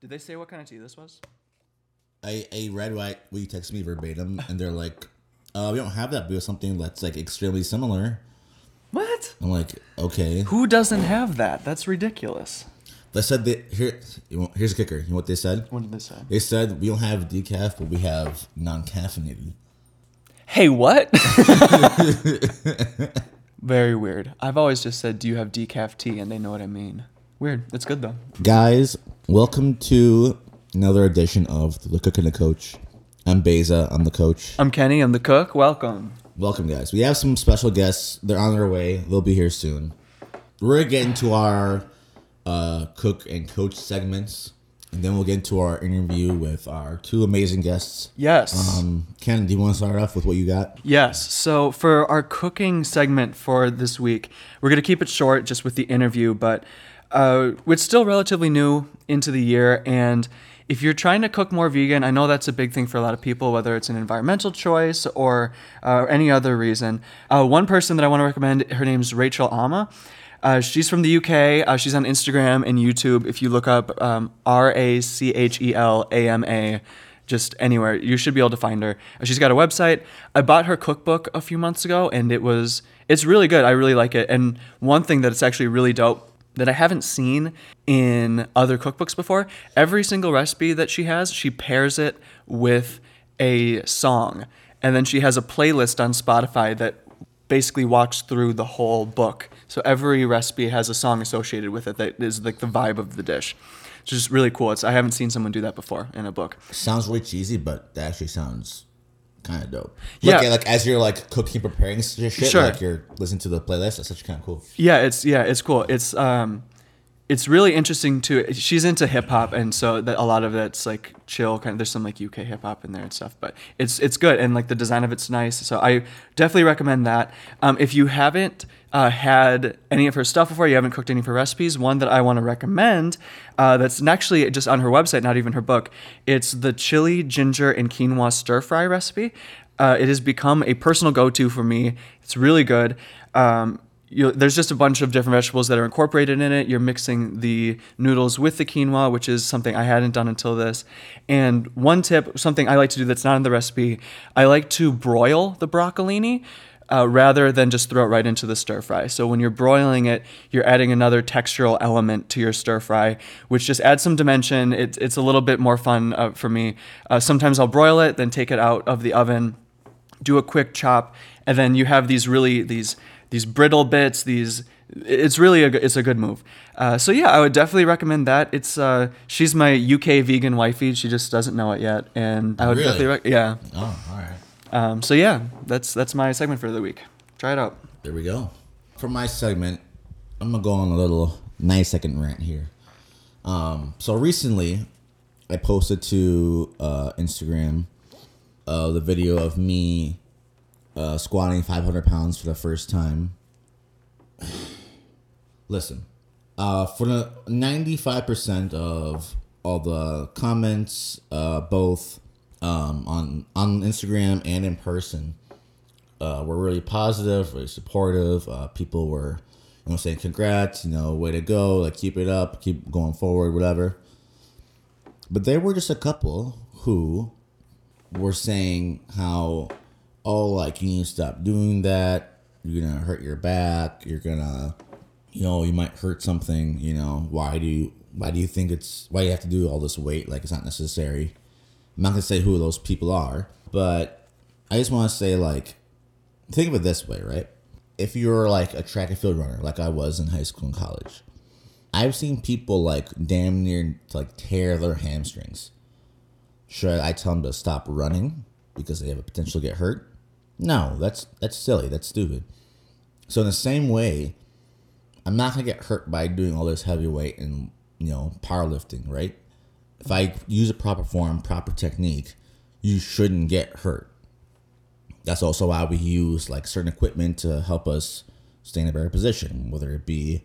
Did they say what kind of tea this was? A I read what you texted me verbatim, and they're like, uh, we don't have that, but something that's like extremely similar. What? I'm like, okay. Who doesn't have that? That's ridiculous. They said that here. Here's a kicker. You know what they said? What did they say? They said we don't have decaf, but we have non-caffeinated. Hey, what? Very weird. I've always just said, "Do you have decaf tea?" and they know what I mean. Weird. It's good though. Guys, welcome to another edition of the Cook and the Coach. I'm Beza. I'm the coach. I'm Kenny. I'm the cook. Welcome. Welcome, guys. We have some special guests. They're on their way. They'll be here soon. We're getting to our uh, cook and coach segments, and then we'll get into our interview with our two amazing guests. Yes. Um, Ken, do you want to start off with what you got? Yes. So for our cooking segment for this week, we're going to keep it short just with the interview, but uh, it's still relatively new into the year. And if you're trying to cook more vegan, I know that's a big thing for a lot of people, whether it's an environmental choice or uh, any other reason. Uh, one person that I want to recommend, her name's Rachel Ama. Uh, she's from the UK. Uh, she's on Instagram and YouTube. If you look up um, R A C H E L A M A, just anywhere. You should be able to find her. She's got a website. I bought her cookbook a few months ago and it was it's really good. I really like it. And one thing that it's actually really dope that I haven't seen in other cookbooks before, every single recipe that she has, she pairs it with a song. And then she has a playlist on Spotify that basically walks through the whole book. So every recipe has a song associated with it that is like the vibe of the dish. It's just really cool. It's I haven't seen someone do that before in a book. Sounds really cheesy, but that actually sounds kind of dope. Yeah. Like, like as you're like cooking, preparing shit, Sure. like you're listening to the playlist. That's such kind of cool. Yeah, it's yeah, it's cool. It's um it's really interesting to she's into hip hop and so that a lot of that's like chill kind of there's some like UK hip hop in there and stuff, but it's it's good and like the design of it's nice. So I definitely recommend that. Um, if you haven't uh, had any of her stuff before, you haven't cooked any of her recipes, one that I want to recommend uh, that's actually just on her website, not even her book. It's the chili, ginger, and quinoa stir fry recipe. Uh, it has become a personal go-to for me. It's really good. Um, there's just a bunch of different vegetables that are incorporated in it. You're mixing the noodles with the quinoa, which is something I hadn't done until this. And one tip, something I like to do that's not in the recipe, I like to broil the broccolini. Uh, rather than just throw it right into the stir fry. So when you're broiling it, you're adding another textural element to your stir fry, which just adds some dimension. It, it's a little bit more fun uh, for me. Uh, sometimes I'll broil it, then take it out of the oven, do a quick chop, and then you have these really these these brittle bits. These it's really a, it's a good move. Uh, so yeah, I would definitely recommend that. It's uh, she's my UK vegan wifey. She just doesn't know it yet, and I would Really? definitely rec- yeah. Oh, all right. Um, so yeah, that's that's my segment for the week. Try it out. There we go. For my segment, I'm gonna go on a little nine second rant here. Um, so recently, I posted to uh, Instagram uh, the video of me uh, squatting 500 pounds for the first time. Listen, uh, for the 95% of all the comments, uh, both um, on on Instagram and in person, uh, were really positive, really supportive. Uh, people were, you know, saying congrats, you know, way to go, like keep it up, keep going forward, whatever. But there were just a couple who were saying how, oh, like you need to stop doing that. You're gonna hurt your back. You're gonna, you know, you might hurt something. You know, why do you, why do you think it's, why do you have to do all this weight? Like it's not necessary. I'm not gonna say who those people are, but I just want to say like think of it this way, right? If you're like a track and field runner, like I was in high school and college, I've seen people like damn near like tear their hamstrings. Should I tell them to stop running because they have a potential to get hurt? No, that's that's silly. That's stupid. So in the same way, I'm not gonna get hurt by doing all this heavy weight and you know powerlifting, right? If I use a proper form, proper technique, you shouldn't get hurt that's also why we use like certain equipment to help us stay in a better position, whether it be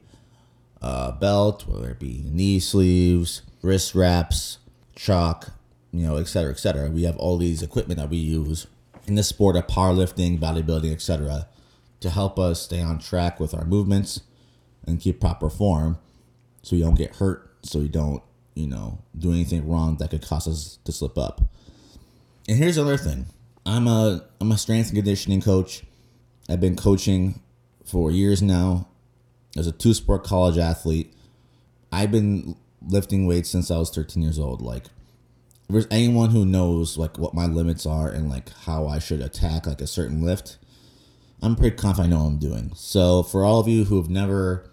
a belt, whether it be knee sleeves, wrist wraps, chalk, you know, et cetera, et cetera. We have all these equipment that we use in the sport of powerlifting, bodybuilding, et cetera, to help us stay on track with our movements and keep proper form so you don't get hurt, so you don't you know, do anything wrong that could cause us to slip up. And here's another thing. I'm a I'm a strength and conditioning coach. I've been coaching for years now. As a two sport college athlete, I've been lifting weights since I was 13 years old. Like, there's anyone who knows like what my limits are and like how I should attack like a certain lift, I'm pretty confident I know what I'm doing. So for all of you who have never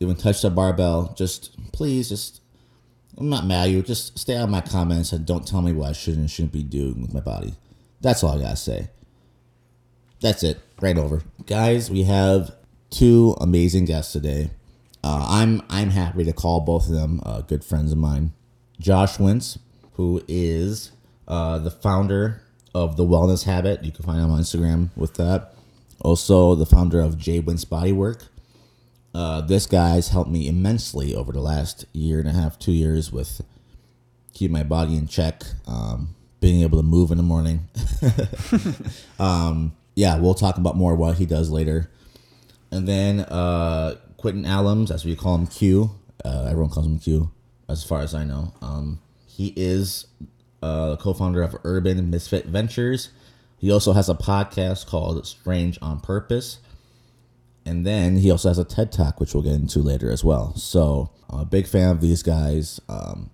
even touched a barbell, just please just I'm not mad at you. Just stay out of my comments and don't tell me what I should and shouldn't be doing with my body. That's all I gotta say. That's it. Right over, guys. We have two amazing guests today. Uh, I'm I'm happy to call both of them uh, good friends of mine. Josh Wentz, who is uh, the founder of the Wellness Habit. You can find him on Instagram with that. Also, the founder of J Wentz Bodywork. Uh, this guy's helped me immensely over the last year and a half, two years with keep my body in check, um, being able to move in the morning. um, yeah, we'll talk about more what he does later. And then uh, Quentin Allums, as we call him Q. Uh, everyone calls him Q, as far as I know. Um, he is uh, co-founder of Urban Misfit Ventures. He also has a podcast called Strange on Purpose. And then he also has a TED Talk, which we'll get into later as well. So I'm a big fan of these guys. Um,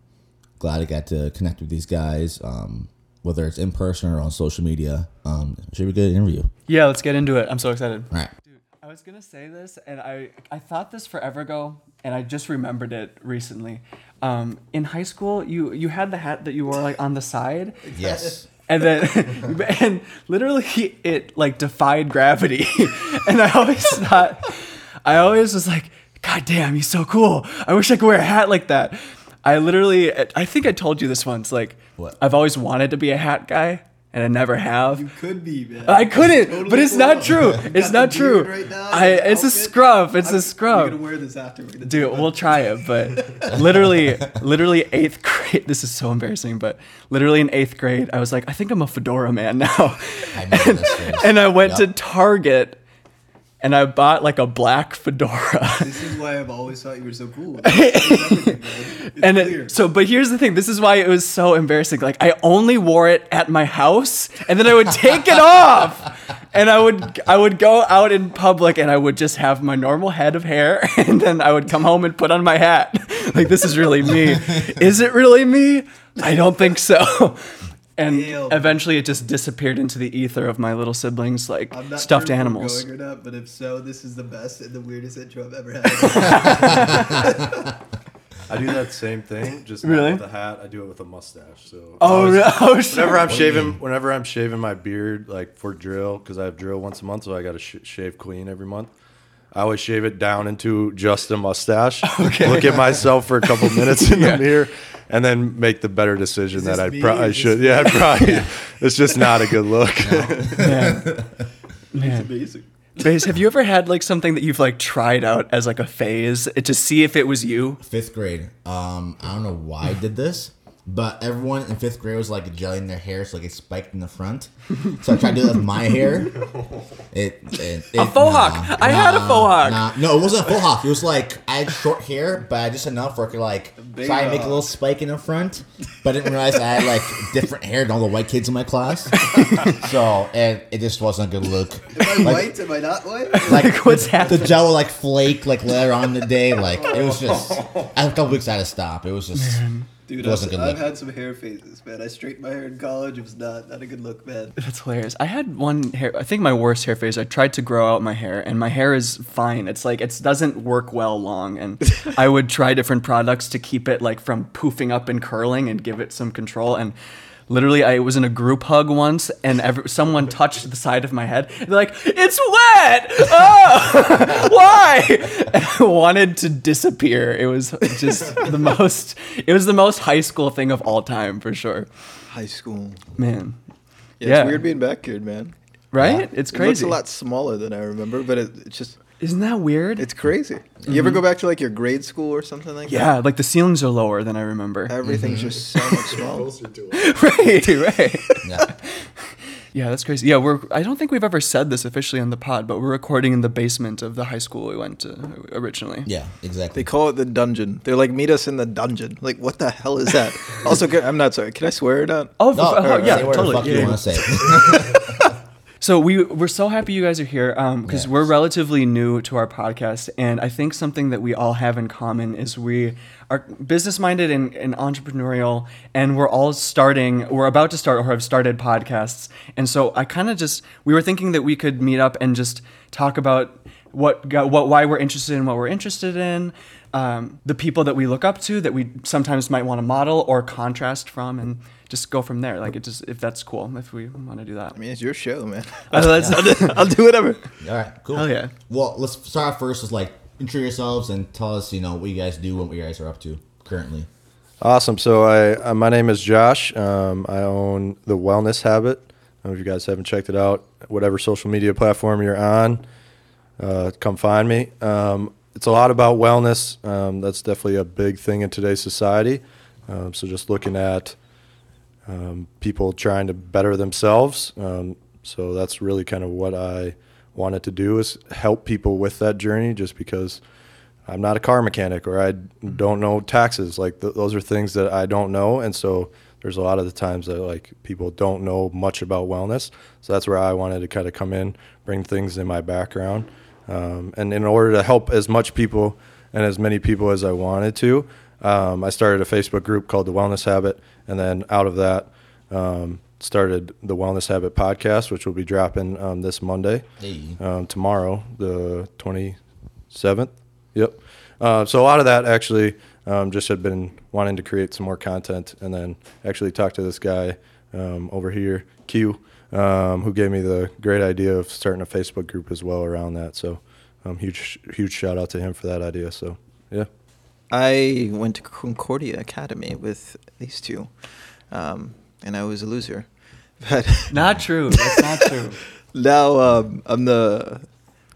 glad I got to connect with these guys, um, whether it's in person or on social media. Um, should be a good interview. Yeah, let's get into it. I'm so excited. All right. I was gonna say this, and I I thought this forever ago, and I just remembered it recently. Um, in high school, you you had the hat that you wore like on the side, Yes. and then and literally it like defied gravity, and I always thought, I always was like, God damn, he's so cool. I wish I could wear a hat like that. I literally, I think I told you this once. Like, What? I've always wanted to be a hat guy, and I never have. You could be, man. I couldn't, Totally but it's pull not true. It's not true. Right now, I, the it's a outfit. scrub. It's a I'm- scrub. You're gonna wear this after. We're gonna Dude, do it. we'll try it, but literally, literally eighth grade. This is so embarrassing, but literally in eighth grade, I was like, I think I'm a fedora man now, I know this and I went Yep. to Target, and I bought like a black fedora. This is why I've always thought you were so cool. And it, so, but here's the thing. This is why it was so embarrassing. Like I only wore it at my house, and then I would take it off, and I would I would go out in public, and I would just have my normal head of hair, and then I would come home and put on my hat. Like this is really me. Is it really me? I don't think so. And Damn. eventually, it just disappeared into the ether of my little siblings, like I'm not stuffed sure if we're animals. Going or not, but if so, this is the best and the weirdest intro I've ever had. I do that same thing, just Really? not with a hat. I do it with a mustache. So Oh, I always- really? oh, shit. Whenever I'm What do you mean? shaving, whenever I'm shaving my beard, like for drill, because I have drill once a month, so I got to sh- shave clean every month. I always shave it down into just a mustache. Look at myself for a couple minutes in the mirror, and then make the better decision that I, me? pro- I should. this Yeah, probably. it's just not a good look. Man. Man. Amazing. Base, have you ever had like something that you've like tried out as like a phase to see if it was you? fifth grade. Um, I don't know why I did this, but everyone in fifth grade was like gelling their hair, so like it spiked in the front. So I tried to do that with my hair. It, it, it A faux hawk. I had a faux hawk. Nah, no, it wasn't a faux hawk. It was like I had short hair, but I had just enough where I could like big try and make a little spike in the front. But I didn't realize I had like different hair than all the white kids in my class. so and it just wasn't a good look. Am I white? Am I not white? Like What's the, happening? the gel would like flake like later on in the day. Like it was just after a couple weeks I had to stop. It was just Dude, It I've, good I've had some hair phases, man. I straightened my hair in college. It was not not a good look, man. That's hilarious. I had one hair. I think my worst hair phase. I tried to grow out my hair, and my hair is fine. It's like it doesn't work well long, and I would try different products to keep it like from poofing up and curling and give it some control. And literally, I was in a group hug once, and every, someone touched the side of my head. They're like, "It's wet! Oh, why?" And I wanted to disappear. It was just the most. It was the most high school thing of all time for sure, High school. man. Yeah, Yeah. it's weird being back here, man. Right? It's It looks a lot smaller than I remember, but it, it's just Isn't that weird? it's crazy. You ever mm-hmm. go back to like your grade school or something like that? yeah, like the ceilings are lower than I remember. Everything's just so mm-hmm. much smaller. Closer to it. right, right. yeah. Yeah, that's crazy. Yeah, we're. I don't think we've ever said this officially on the pod, but we're recording in the basement of the high school we went to originally. Yeah, exactly. They call it the dungeon. They're like, meet us in the dungeon. Like, what the hell is that? also, can, I'm not sorry. Can I swear or not? Oh, No, f- oh, say yeah, whatever the totally. fuck Yeah, you yeah. want to say. So we we're so happy you guys are here because Yes. we're relatively new to our podcast, and I think something that we all have in common is we are business minded and, and entrepreneurial, and we're all starting. We're about to start or have started podcasts, and so I kind of just we were thinking that we could meet up and just talk about what got, what why we're interested in what we're interested in. Um, the people that we look up to that we sometimes might want to model or contrast from and just go from there like it just if that's cool if we want to do that I mean, it's your show, man. Uh, let's- I'll, do, I'll do whatever. All right, cool. Hell yeah. Well, let's start off first with like introduce yourselves and tell us, you know, what you guys do and what you guys are up to currently. Awesome. So I, uh, my name is Josh. Um, I own the Wellness Habit. I don't know if you guys haven't checked it out. Whatever social media platform you're on, uh, come find me. Um, it's a lot about wellness. Um, that's definitely a big thing in today's society. Um, so just looking at um, people trying to better themselves. Um, so that's really kind of what I wanted to do is help people with that journey. Just because I'm not a car mechanic or I don't know taxes. Like th- those are things that I don't know, and so there's a lot of the times that like people don't know much about wellness. So that's where I wanted to kind of come in, bring things in my background, um, and in order to help as much people and as many people as I wanted to, um, I started a Facebook group called the Wellness Habit, and then out of that. Um, started the Wellness Habit podcast, which will be dropping um, this Monday Hey. um, tomorrow, the 27th. Yep. Uh, so a lot of that actually um, just had been wanting to create some more content and then actually talk to this guy um, over here, Q, um, who gave me the great idea of starting a Facebook group as well around that. So um, huge, huge shout out to him for that idea. So yeah. I went to Concordia Academy with these two, um, and I was a loser. But Not true. That's not true. now um, I'm the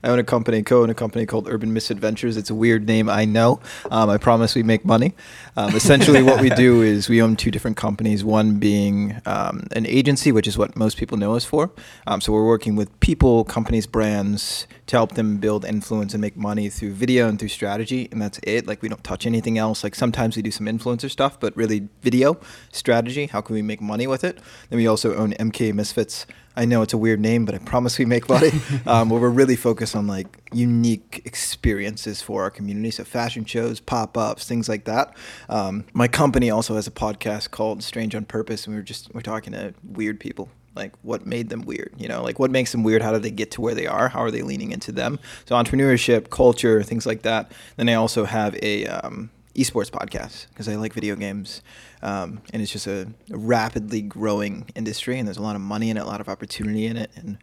I own a company, co-own a company called Urban Misfit Ventures. It's a weird name, I know. Um, I promise we make money. Um, essentially, what we do is we own two different companies. One being um, an agency, which is what most people know us for. Um, so we're working with people, companies, brands to help them build influence and make money through video and through strategy, and that's it. Like we don't touch anything else. Like sometimes we do some influencer stuff, but really video strategy. How can we make money with it? Then we also own MK Misfits. I know it's a weird name, but I promise we make money. um, where we're really focused on like unique experiences for our community, so fashion shows, pop ups, things like that. Um, my company also has a podcast called Strange on Purpose, and we were just we're talking to weird people. Like what made them weird, you know? Like what makes them weird? How do they get to where they are? How are they leaning into them? So entrepreneurship, culture, things like that. Then I also have a um, esports podcast because I like video games, um, and it's just a, a rapidly growing industry, and there's a lot of money in it, a lot of opportunity in it, and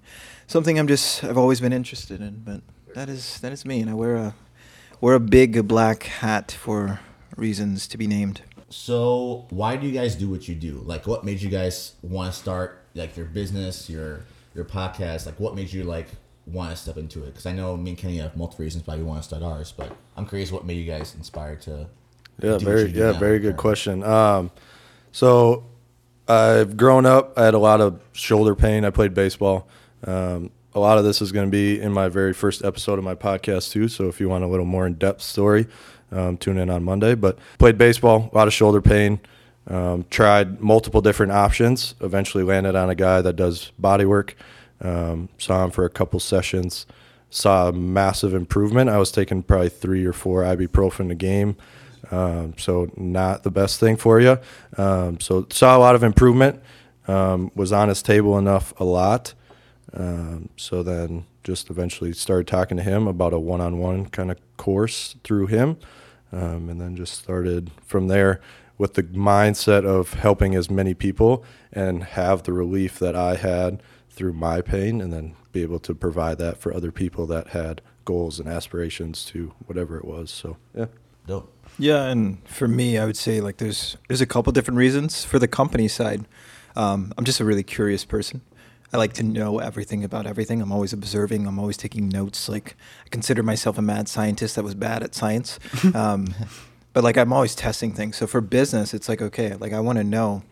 something I'm just I've always been interested in. But that is that is me, and I wear a wear a big black hat for reasons to be named. So, why do you guys do what you do? Like, what made you guys want to start like your business, your your podcast? Like, what made you like want to step into it? Because I know me and Kenny have multiple reasons why we want to start ours, but I'm curious what made you guys inspired to. Yeah, very yeah, very good question. Um, so I've grown up. I had a lot of shoulder pain. I played baseball. Um, a lot of this is going to be in my very first episode of my podcast too. So if you want a little more in depth story, um, tune in on Monday. But played baseball, a lot of shoulder pain. Um, tried multiple different options. Eventually landed on a guy that does body work. Um, saw him for a couple sessions. Saw a massive improvement. I was taking probably three or four ibuprofen a game. Um, so not the best thing for you. Um, so saw a lot of improvement. Um, was on his table enough a lot. Um, so then just eventually started talking to him about a one-on-one kind of course through him, um, and then just started from there with the mindset of helping as many people and have the relief that I had through my pain, and then be able to provide that for other people that had goals and aspirations to whatever it was. So yeah. Dope. Yeah, and for me, I would say like there's there's a couple different reasons for the company side. Um, I'm just a really curious person. I like to know everything about everything. I'm always observing. I'm always taking notes. Like I consider myself a mad scientist that was bad at science, um, but like I'm always testing things. So for business, it's like okay, like I want to know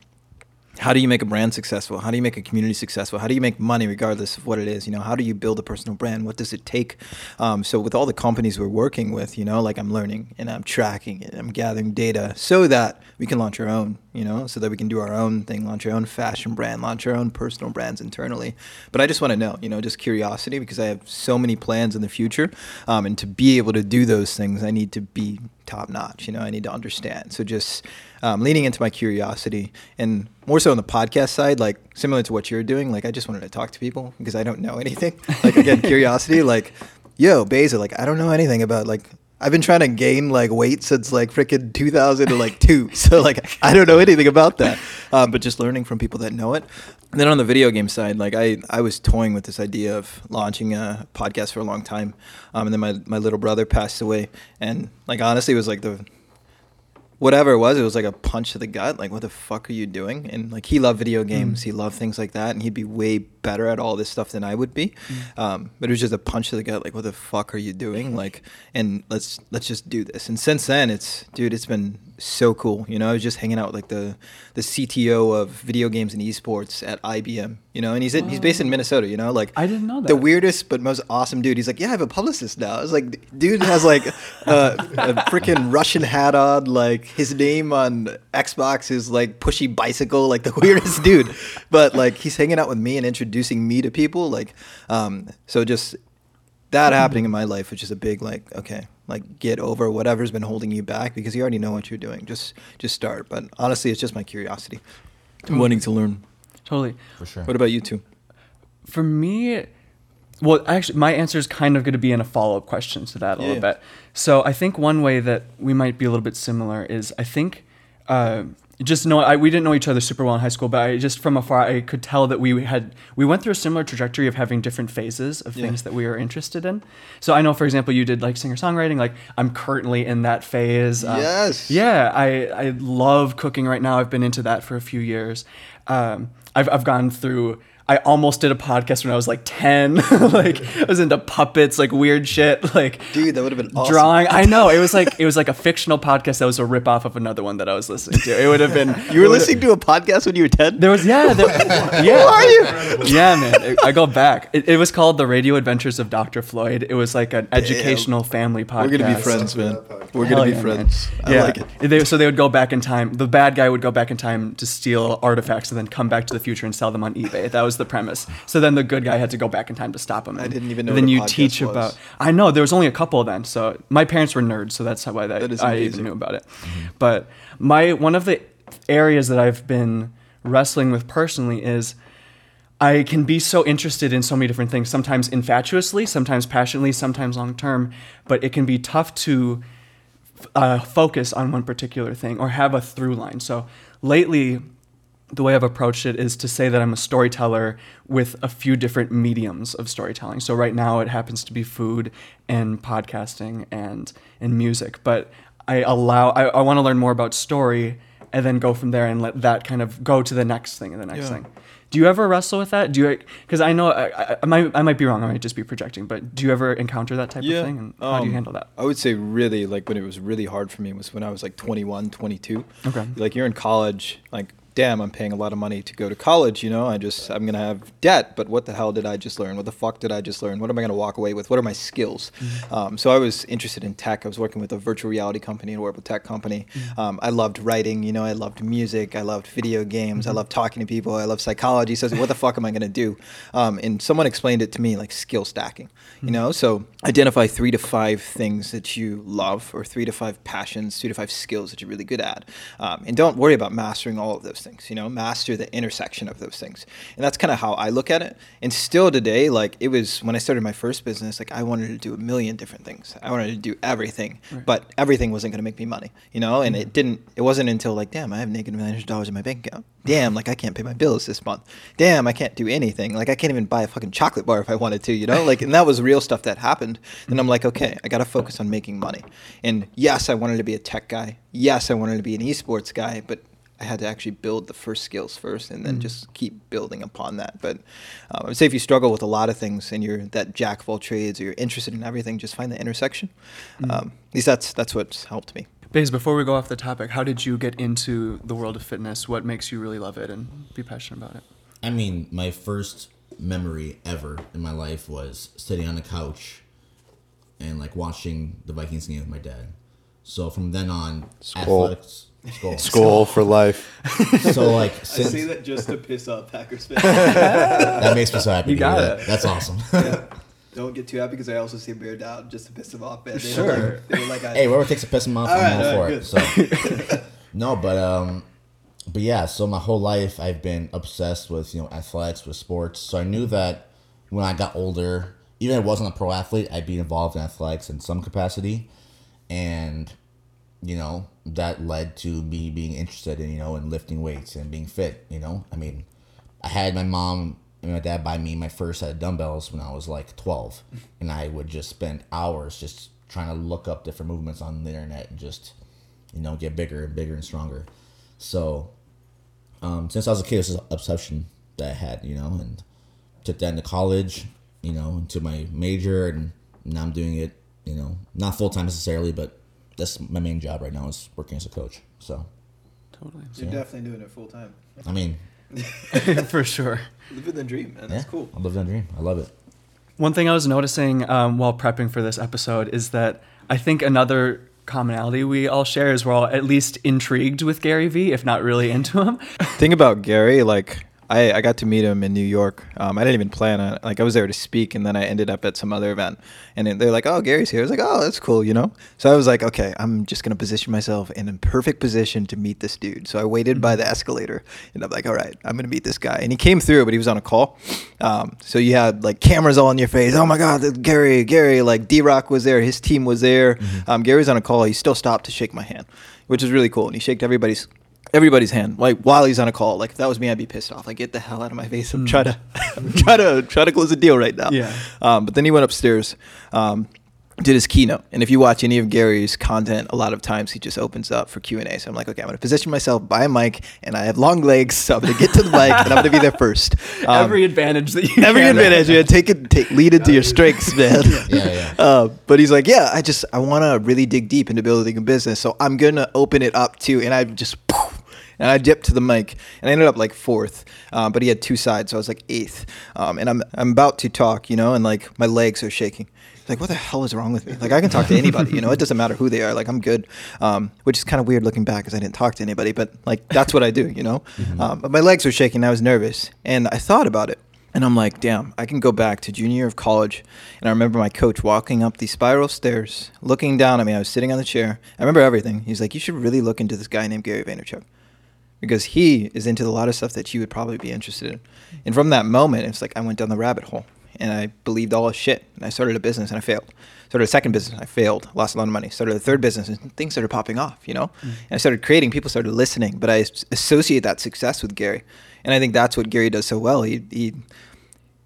how do you make a brand successful? How do you make a community successful? How do you make money regardless of what it is? You know, how do you build a personal brand? What does it take? Um, so with all the companies we're working with, you know, like I'm learning and I'm tracking it, I'm gathering data so that we can launch our own, you know, so that we can do our own thing, launch our own fashion brand, launch our own personal brands internally. But I just want to know, you know, just curiosity because I have so many plans in the future, um, and to be able to do those things, I need to be top notch. You know, I need to understand. So just um, leaning into my curiosity and more so on the podcast side, like similar to what you're doing. Like I just wanted to talk to people because I don't know anything. Like again, curiosity. Like, yo, Beza, like I don't know anything about like. I've been trying to gain like weight since like freaking 2000 like two. So like I don't know anything about that. Um, but just learning from people that know it. And then on the video game side, like I, I was toying with this idea of launching a podcast for a long time. Um, and then my, my little brother passed away. And like honestly, it was like the whatever it was, it was like a punch to the gut. Like, what the fuck are you doing? And like, he loved video games. Mm. He loved things like that, and he'd be way better at all this stuff than I would be. Mm. Um, but it was just a punch to the gut. Like, what the fuck are you doing? Like, and let's let's just do this. And since then, it's dude, it's been so cool. You know, I was just hanging out with like the the CTO of video games and esports at IBM. You know, and he's in, he's based in Minnesota. You know, like I didn't know that. The weirdest but most awesome dude. He's like, yeah, I have a publicist now. I was like, dude has like a, a freaking Russian hat on. Like his name on Xbox is like pushy bicycle. Like the weirdest dude. But like he's hanging out with me and introducing me to people. Like, um, so just that happening in my life which is a big like, okay, like get over whatever's been holding you back because you already know what you're doing. Just just start. But honestly, it's just my curiosity, totally. wanting to learn. Totally. For sure. What about you two? For me, well, actually, my answer is kind of going to be in a follow up question to that a yeah. little bit. So I think one way that we might be a little bit similar is I think. Uh, just know I, we didn't know each other super well in high school, but I just from afar I could tell that we had we went through a similar trajectory of having different phases of things that we were interested in. So I know, for example, you did like singer songwriting. Like I'm currently in that phase. Um, yes. Yeah, I I love cooking right now. I've been into that for a few years. Um, I've I've gone through I almost did a podcast when I was like 10. like I was into puppets, like weird shit, like Dude, that would have been awesome. Drawing. I know. It was like it was like a fictional podcast that was a rip off of another one that I was listening to. It would have been You were listening to a podcast when you were 10? There was yeah, there, yeah. Who are you? Yeah, man. I go back. It, it, was called The Radio Adventures of Dr. Floyd. It was like an Damn. educational family podcast. We're going to be friends, man. We're going to be yeah, friends. Man. I yeah. like it. They, so they would go back in time. The bad guy would go back in time to steal artifacts and then come back to the future and sell them on eBay. That was the premise. So then the good guy had to go back in time to stop him. I didn't even know. then you teach was. about. I know there was only a couple then. So my parents were nerds, so that's why that, that I even knew about it. Mm-hmm. But my one of the areas that I've been wrestling with personally is I can be so interested in so many different things. Sometimes infatuously, sometimes passionately, sometimes long term. But it can be tough to uh, focus on one particular thing or have a through line. So lately the way I've approached it is to say that I'm a storyteller with a few different mediums of storytelling. So right now it happens to be food and podcasting and and music, but I allow I, I want to learn more about story and then go from there and let that kind of go to the next thing and the next yeah. thing. Do you ever wrestle with that? Do you because I know I, I, might I might be wrong. I might just be projecting. But do you ever encounter that type yeah. of thing? And how um, do you um, handle that? I would say really like when it was really hard for me was when I was like 21, 22. Okay. Like you're in college, like damn, I'm paying a lot of money to go to college. You know, I just I'm gonna have debt. But what the hell did I just learn? What the fuck did I just learn? What am I gonna walk away with? What are my skills? Mm-hmm. Um, so I was interested in tech. I was working with a virtual reality company, a wearable tech company. Mm-hmm. Um, I loved writing. You know, I loved music. I loved video games. Mm-hmm. I loved talking to people. I love psychology. So what the fuck am I gonna do? Um, and someone explained it to me like skill stacking. You mm-hmm. know, so identify three to five things that you love, or three to five passions, three to five skills that you're really good at, um, and don't worry about mastering all of those things. You know, master the intersection of those things. And that's kind of how I look at it. And still today, like it was when I started my first business, like I wanted to do a million different things. I wanted to do everything, right. but everything wasn't going to make me money, you know? And mm-hmm. it didn't, it wasn't until like, damn, I have negative $900 in my bank account. Damn, like I can't pay my bills this month. Damn, I can't do anything. Like I can't even buy a fucking chocolate bar if I wanted to, you know? Like, and that was real stuff that happened. And I'm like, okay, I got to focus on making money. And yes, I wanted to be a tech guy. Yes, I wanted to be an esports guy, but I had to actually build the first skills first, and then mm. just keep building upon that. But um, I would say if you struggle with a lot of things and you're that jack of all trades, or you're interested in everything, just find the intersection. Mm. Um, at least that's that's what's helped me. Baze, before we go off the topic, how did you get into the world of fitness? What makes you really love it and be passionate about it? I mean, my first memory ever in my life was sitting on the couch and like watching the Vikings game with my dad. So from then on, Skol. athletics, skol. Skol for life. So like I since say that just to piss off Packers fans. that makes me so happy. You to hear got that. it. That's awesome. Don't get too happy because I also see a Bear down just to piss them off, man. They Sure. Were like, they were like, I, hey, whoever takes a piss him off, All I'm right, all all for right, it. So no, but um, but yeah. So my whole life I've been obsessed with you know athletics, with sports. So I knew that when I got older, even if I wasn't a pro athlete, I'd be involved in athletics in some capacity, and you know that led to me being interested in you know in lifting weights and being fit. You know, I mean, I had my mom and my dad buy me my first set of dumbbells when I was like 12. And I would just spend hours just trying to look up different movements on the internet and just, you know, get bigger and bigger and stronger. So, um, since I was a kid, it was an obsession that I had, you know, and took that into college, you know, into my major. And now I'm doing it, you know, not full time necessarily, but that's my main job right now is working as a coach. So, Totally. You're definitely doing it full time. I mean, For sure. Living the dream, man. That's yeah, cool. I live that dream. I love it. One thing I was noticing um, while prepping for this episode is that I think another commonality we all share is we're all at least intrigued with Gary Vee, if not really into him. Thing about Gary, like I, I got to meet him in New York. Um, I didn't even plan on it. Like I was there to speak, and then I ended up at some other event, and they're like, "Oh, Gary's here." I was like, "Oh, that's cool," you know. So I was like, "Okay, I'm just gonna position myself in a perfect position to meet this dude." So I waited by the escalator, and I'm like, "All right, I'm gonna meet this guy." And he came through, but he was on a call. Um, so you had like cameras all in your face. Oh my God, Gary, Gary! Like D Rock was there, his team was there. Um, Gary's on a call. He still stopped to shake my hand, which is really cool, and he shook everybody's everybody's hand like while he's on a call. Like if that was me i'd be pissed off. Like get the hell out of my face. I'm trying to I'm trying to try to close a deal right now. Yeah. um, but then he went upstairs um, did his keynote. And if you watch any of gary's content a lot of times he just opens up for q&a so i'm like okay i'm going to position myself by a mic and i have long legs so i'm going to get to the mic and i'm going to be there first. Um, every advantage that you every can. advantage. Man take it take lead into your strengths man. Yeah, yeah. uh, but he's like, yeah, I just I want to really dig deep into building a business, so I'm gonna open it up too. And I just and I dipped to the mic, and I ended up like fourth. Um, but he had two sides, so I was like eighth. Um, and I'm I'm about to talk, you know, and like my legs are shaking. Like what the hell is wrong with me? Like I can talk to anybody, you know. It doesn't matter who they are. Like I'm good, um, which is kind of weird looking back because I didn't talk to anybody. But like that's what I do, you know. Um, but my legs were shaking. I was nervous, and I thought about it. And I'm like, damn, I can go back to junior year of college. And I remember my coach walking up the spiral stairs, looking down at me. I was sitting on the chair. I remember everything. He's like, you should really look into this guy named Gary Vaynerchuk because he is into a lot of stuff that you would probably be interested in. And from that moment, it's like I went down the rabbit hole and I believed all his shit. And I started a business and I failed. Started a second business, I failed, lost a lot of money. Started a third business and things started popping off, you know? Mm-hmm. And I started creating, people started listening, but I associate that success with Gary. And I think that's what Gary does so well. He, he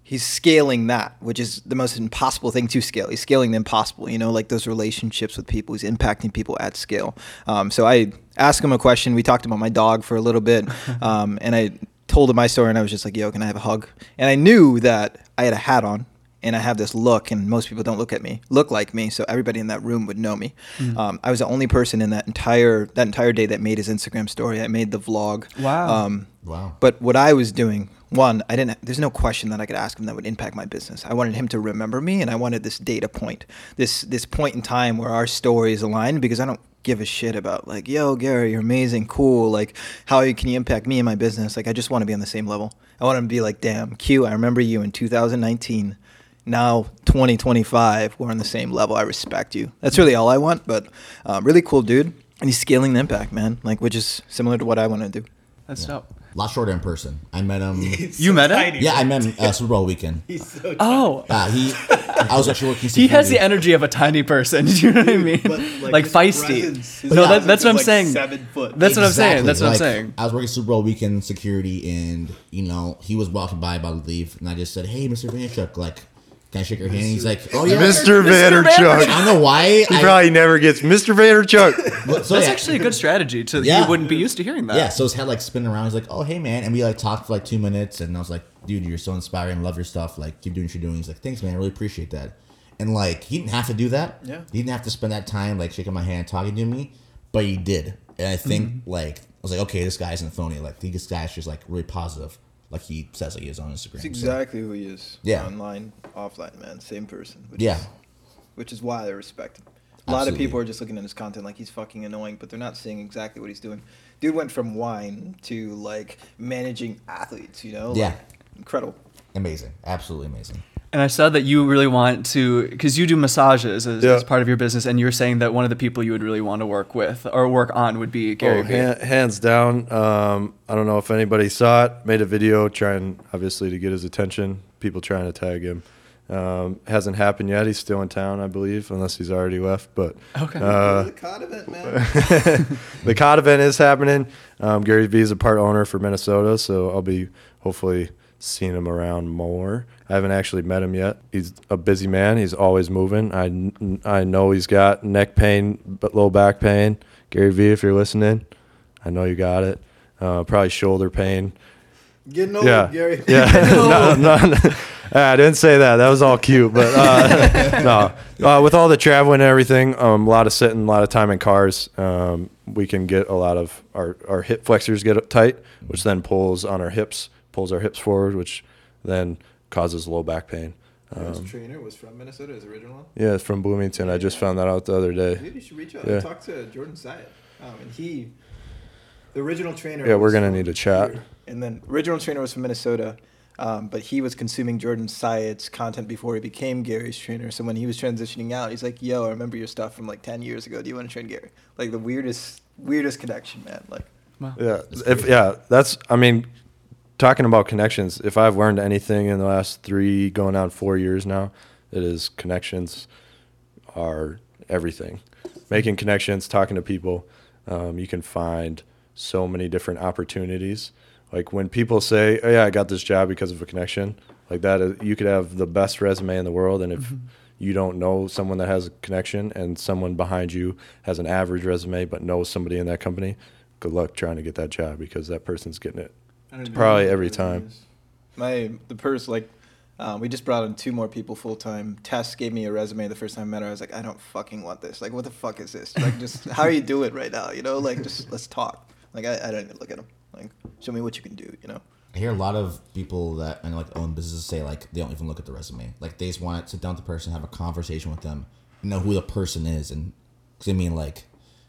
he's scaling that, which is the most impossible thing to scale. He's scaling the impossible, you know, like those relationships with people. He's impacting people at scale. Um, so I asked him a question. We talked about my dog for a little bit, um, and I told him my story, and I was just like, "Yo, can I have a hug?" And I knew that I had a hat on. And I have this look, and most people don't look at me, look like me. So everybody in that room would know me. Um, I was the only person in that entire that entire day that made his Instagram story. I made the vlog. Wow. Um, Wow. but what I was doing, one, I didn't. There's no question that I could ask him that would impact my business. I wanted him to remember me, and I wanted this data point, this this point in time where our stories align, Because I don't give a shit about like, yo, Gary, you're amazing, cool. Like, how can you impact me and my business? Like, I just want to be on the same level. I want him to be like, damn, Q, I remember you in 2019. Now 2025, we're on the same level. I respect you. That's really all I want. But um, really cool dude, and he's scaling the impact, man. Like, which is similar to what I want to do. That's dope. A lot shorter in person. I met him. He's You so met him? tiny. yeah, I met him uh, Super Bowl weekend. He's so Oh, Uh, he, I was actually working. he has the energy of a tiny person. Do you know what I mean? But, like, his feisty. presence- no, that, that's what I'm like saying. Seven foot. That's what I'm saying. That's what I'm saying. I was working Super Bowl weekend security, and you know he was walking by about to leave, and I just said, "Hey, Mr. Vaynerchuk, like, can I shake your hand?" And he's like, "Oh yeah." Mr. I don't know why. He I- probably never gets Mr. Vaynerchuk. but- so That's yeah. actually a good strategy. To Yeah. you wouldn't be used to hearing that. Yeah, so his head like spinning around. He's like, "Oh, hey, man," and we like talked for like two minutes, and I was like, "Dude, you're so inspiring. Love your stuff. Like, keep doing what you're doing." He's like, "Thanks, man. I really appreciate that." And like, he didn't have to do that. Yeah. He didn't have to spend that time like shaking my hand, talking to me. but he did, and I think Mm-hmm. like I was like, okay, this guy isn't phony. Like this guy's just like really positive, like he says like he is on Instagram. It's So, exactly who he is. Yeah. Online, offline, man. Same person. Which Yeah. Is, which is why I respect him. A lot of people are just looking at his content like he's fucking annoying, but they're not seeing exactly what he's doing. Dude went from wine to like managing athletes, you know? Like, Yeah. incredible. amazing, absolutely amazing. And I saw that you really want to, because you do massages as, Yeah. as part of your business, and you're saying that one of the people you would really want to work with or work on would be Gary Oh, Vee. han- hands down. Um, I don't know if anybody saw it. Made a video trying, obviously, to get his attention. People trying to tag him. Um, hasn't happened yet. He's still in town, I believe, unless he's already left. But Okay. uh, the COD event, man. the COD event is happening. Um, Gary Vee is a part owner for Minnesota, so I'll be hopefully seeing him around more. I haven't actually met him yet. He's a busy man. He's always moving. I, I know he's got neck pain, but low back pain. Gary Vee, if you're listening, I know you got it. Uh, probably shoulder pain. Getting old, yeah, Gary. yeah. no, no. I didn't say that. That was all cute, but uh, no. Uh, with all the traveling and everything, um, a lot of sitting, a lot of time in cars, um, we can get a lot of our, our hip flexors get tight, which then pulls on our hips, pulls our hips forward, which then causes low back pain. His Um, trainer was from Minnesota, his original one. yeah, it's from Bloomington. I just found that out the other day. Dude, you should reach out Yeah. and talk to Jordan Syatt. Um, and he, the original trainer. Yeah, we're gonna need a chat. here. And then original trainer was from Minnesota, um, but he was consuming Jordan Syatt's content before he became Gary's trainer. So when he was transitioning out, he's like, "Yo, I remember your stuff from like ten years ago. Do you want to train Gary?" Like the weirdest, weirdest connection, man. Like, Wow. Yeah, if yeah, that's I mean, talking about connections. If I've learned anything in the last three, going on four years now, it is connections are everything. Making connections, talking to people, um, you can find so many different opportunities. Like when people say, "Oh yeah, I got this job because of a connection," like that, is, you could have the best resume in the world, and if you don't know someone that has a connection, and someone behind you has an average resume but knows somebody in that company, good luck trying to get that job because that person's getting it. It's probably every time. my the person like. Um, we just brought in two more people full time. Tess gave me a resume the first time I met her. I was like, I don't fucking want this. Like, what the fuck is this? Like, just how are you doing right now? You know, like, just let's talk. Like, I, I don't even look at them. Like, show me what you can do. You know. I hear a lot of people that I know, like own businesses say like they don't even look at the resume. Like they just want to sit down with the person, have a conversation with them, know who the person is, and because I mean like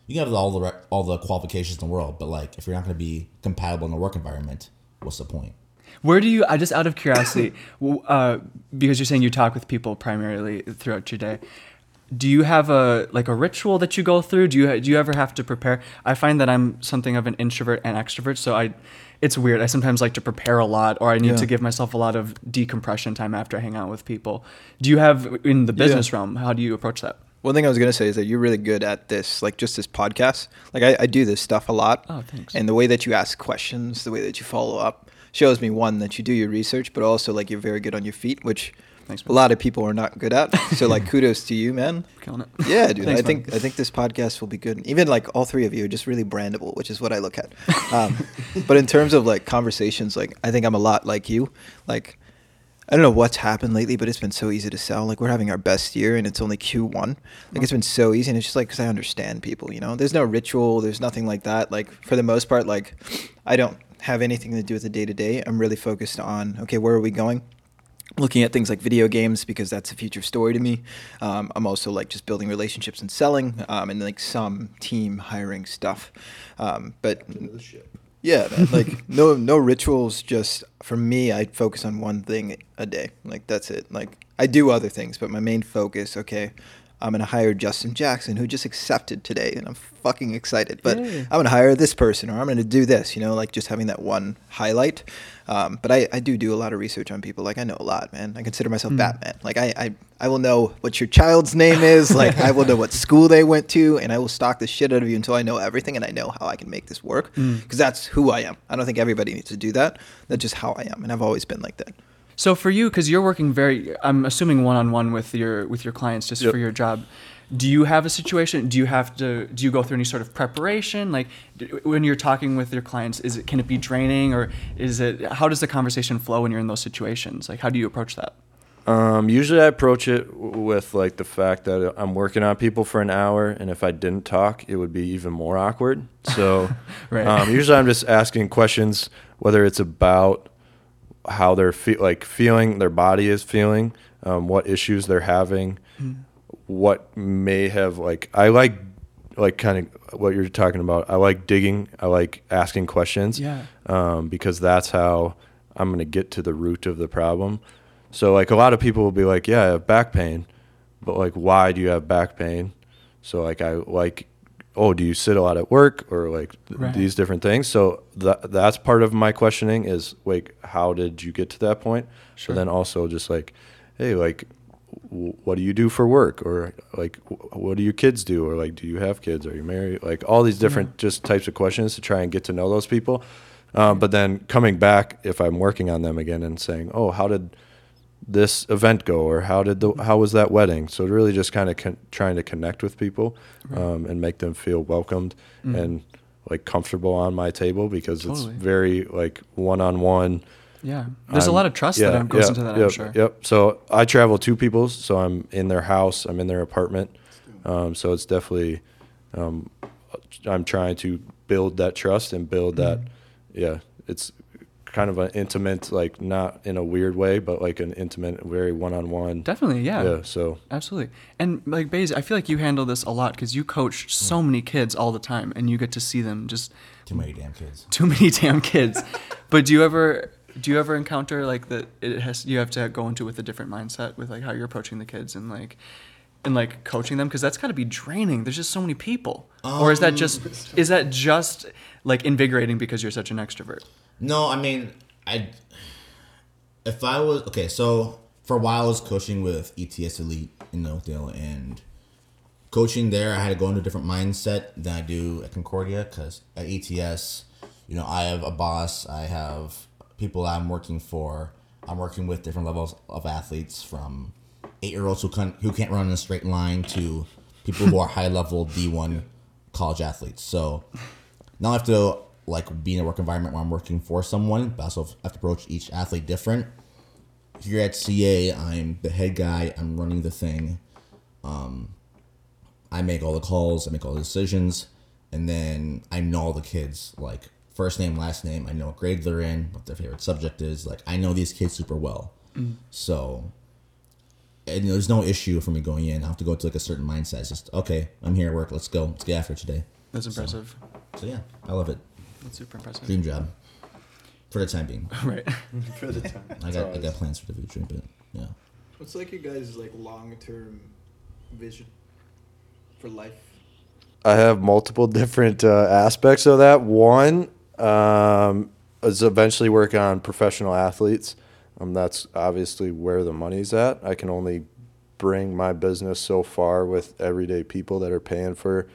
you can have all the re- all the qualifications in the world, but like if you're not going to be compatible in the work environment, what's the point? Where do you? I just out of curiosity, uh, because you're saying you talk with people primarily throughout your day. Do you have a like a ritual that you go through? Do you do you ever have to prepare? I find that I'm something of an introvert and extrovert, so I, it's weird. I sometimes like to prepare a lot, or I need Yeah. to give myself a lot of decompression time after I hang out with people. Do you have in the business realm? How do you approach that? One thing I was gonna say is that you're really good at this, like just this podcast. Like I, I do this stuff a lot. Oh, thanks. And the way that you ask questions, the way that you follow up, shows me one that you do your research, but also like you're very good on your feet, which Thanks, a lot of people are not good at. So like kudos to you, man. Killing it. Yeah, dude. Thanks, I man. think I think this podcast will be good. Even like all three of you are just really brandable, which is what I look at. Um, but in terms of like conversations, like I think I'm a lot like you. Like I don't know what's happened lately, but it's been so easy to sell. Like we're having our best year, and it's only Q1. Like it's been so easy, and it's just like because I understand people. You know, there's no ritual, there's nothing like that. Like for the most part, like I don't have anything to do with the day to day. I'm really focused on okay, where are we going? looking at things like video games because that's a future story to me. Um, I'm also like just building relationships and selling, um, and like some team hiring stuff. Um, but yeah, man, like no no rituals. Just for me, I focus on one thing a day. Like that's it. Like I do other things, but my main focus. Okay. I'm gonna hire Justin Jackson, who just accepted today, and I'm fucking excited. But Yay. I'm gonna hire this person, or I'm gonna do this. You know, like just having that one highlight. Um, but I, I do do a lot of research on people. Like I know a lot, man. I consider myself Batman. Like I, I I will know what your child's name is. Like I will know what school they went to, and I will stalk the shit out of you until I know everything and I know how I can make this work. Because that's who I am. I don't think everybody needs to do that. That's just how I am, and I've always been like that. So for you, because you're working very, I'm assuming one on one with your with your clients just Yep. for your job. Do you have a situation? Do you have to? Do you go through any sort of preparation? Like when you're talking with your clients, is it can it be draining or is it? How does the conversation flow when you're in those situations? Like how do you approach that? Um, usually I approach it w- with like the fact that I'm working on people for an hour, and if I didn't talk, it would be even more awkward. So Right. um, usually I'm just asking questions, whether it's about how they're fe- like feeling, their body is feeling, um, what issues they're having, what may have like I like like kind of what you're talking about. I like digging. I like asking questions Yeah. um, because that's how I'm going to get to the root of the problem. So, like, a lot of people will be like, Yeah, I have back pain, but like, why do you have back pain? So, like, I like, oh, do you sit a lot at work or like th- Right. these different things? So, that that's part of my questioning is like, how did you get to that point? Sure. But then also just like, hey, like, what do you do for work? Or like what do your kids do? Or like do you have kids? Are you married? Like all these different just types of questions to try and get to know those people. Um, but then coming back if i'm working on them again and saying oh how did this event go? Or how did the how was that wedding? So really just kind of con- trying to connect with people um, and make them feel welcomed and like comfortable on my table because Totally. it's very like one-on-one Yeah. There's a I'm- lot of trust that goes into that, yep, I'm sure. Yep. So I travel two people, so I'm in their house, I'm in their apartment. Um, so it's definitely, um, I'm trying to build that trust and build that. Mm-hmm. Yeah, it's kind of an intimate, like not in a weird way, but like an intimate, very one-on-one. Definitely, yeah. Yeah. So Absolutely. And like Baze, I feel like you handle this a lot because you coach so many kids all the time and you get to see them just Too many damn kids. too many damn kids. but do you ever do you ever encounter like that it has you have to go into with a different mindset with like how you're approaching the kids and like and like coaching them because that's got to be draining. There's just so many people. or is that just um, is that just like invigorating because you're such an extrovert? No, I mean, I if I was okay, so for a while I was coaching with ETS Elite in Oakdale, and coaching there, I had to go into a different mindset than I do at Concordia because at ETS, you know, I have a boss, I have people I'm working for, I'm working with different levels of athletes from eight year olds who can't who can't run in a straight line to people who are high level D one college athletes. So now I have to like be in a work environment where I'm working for someone, but I also have to approach each athlete different. Here at CA, I'm the head guy. I'm running the thing. Um, I make all the calls. I make all the decisions, and then I know all the kids, like first name, last name. I know what grade they're in, what their favorite subject is. Like I know these kids super well. So, and there's no issue for me going in. I have to go to like a certain mindset. It's just okay. I'm here at work. Let's go. Let's get after it today. That's impressive. So yeah, I love it. That's super impressive. Dream job. For the time being. right. for the time. I got I got plans for the future, but yeah. What's like your guys' like long term vision for life? I have multiple different uh, aspects of that. One um, is eventually work on professional athletes. Um, that's obviously where the money's at. I can only bring my business so far with everyday people that are paying for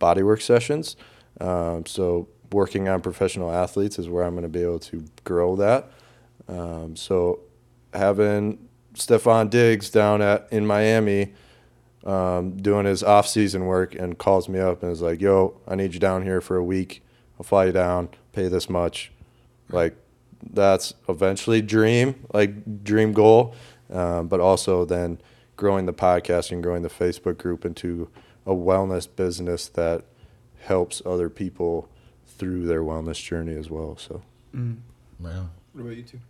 bodywork sessions. Um, so working on professional athletes is where I'm going to be able to grow that. Um, so having Stefon Diggs down at in Miami um, doing his off season work and calls me up and is like, "Yo, I need you down here for a week. I'll fly you down, pay this much." Like that's eventually dream, like dream goal, um, but also then growing the podcast and growing the Facebook group into a wellness business that helps other people through their wellness journey as well. So Mm. Right on. What about you two?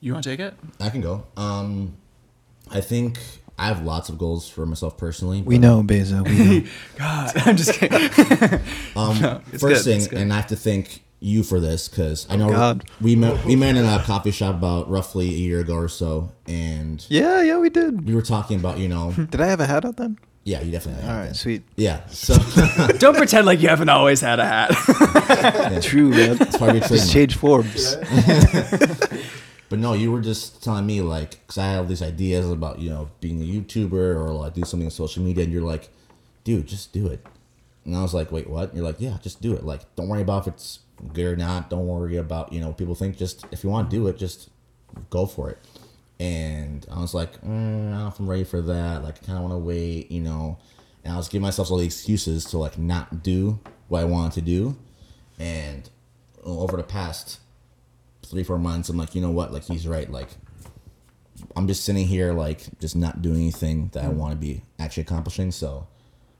You want to take it? I can go. Um, I think I have lots of goals for myself personally. We know, Beza. We know. God, I'm just kidding. Um, No, first good, thing, and I have to thank you for this because I know God. we met we met in a coffee shop about roughly a year ago or so, and yeah, yeah, we did. we were talking about you know Did I have a hat on then? yeah you definitely All have right, that. sweet. yeah so Don't pretend like you haven't always had a hat. True, man. it's part of your Just change forms. But no, you were just telling me like, because I have these ideas about you know being a YouTuber or like do something on social media, and you're like, dude, just do it. And I was like, wait, what? And you're like, yeah, just do it. Like, don't worry about if it's good or not. Don't worry about you know people think. Just if you want to do it, just go for it. And I was like, mm, I don't know if I'm ready for that. Like, I kind of want to wait, you know. And I was giving myself all the excuses to like not do what I wanted to do. And over the past three four months i'm like you know what like he's right like I'm just sitting here like just not doing anything that I want to be actually accomplishing. So,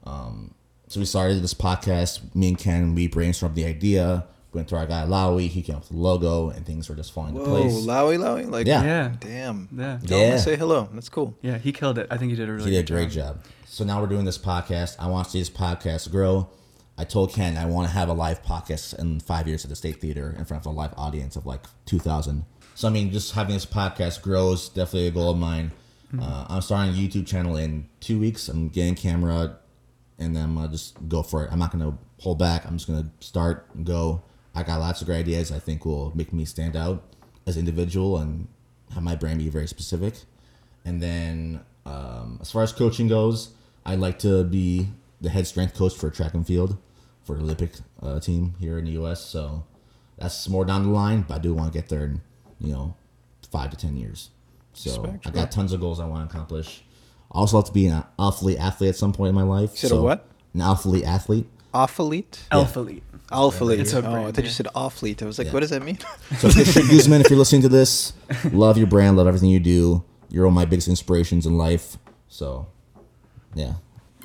um, so we started this podcast. Me and Ken, we brainstormed the idea. Went to our guy Lowy. He came up with the logo, and things were just falling into Whoa, place. Lowy, Lowy, like Yeah. Yeah. damn. Yeah. Tell Yeah. say hello. That's cool. Yeah, he killed it. I think he did a really he did a good great job. So now we're doing this podcast. I want to see this podcast grow. I told Ken I want to have a live podcast in five years at the State Theater in front of a live audience of like 2,000. So I mean, just having this podcast grows definitely a goal of mine. Uh, I'm starting a YouTube channel in two weeks. I'm getting camera, and then I'm gonna just go for it. I'm not gonna hold back. I'm just gonna start and go. I got lots of great ideas. I think will make me stand out as an individual and have my brand be very specific. And then um, as far as coaching goes, I'd like to be the head strength coach for track and field for Olympic uh, team here in the U.S. So that's more down the line, but I do want to get there in you know five to ten years. So Respect, I got tons of goals I want to accomplish. I also have to be an athlete athlete at some point in my life. said so what? An athlete athlete. Athlete? Alpha Elite. Alphalete. It's a oh, I brand, thought you yeah. said offleet. I was like, Yeah. what does that mean? So Christian Guzman, if you're listening to this, love your brand, love everything you do. You're one of my biggest inspirations in life. So yeah.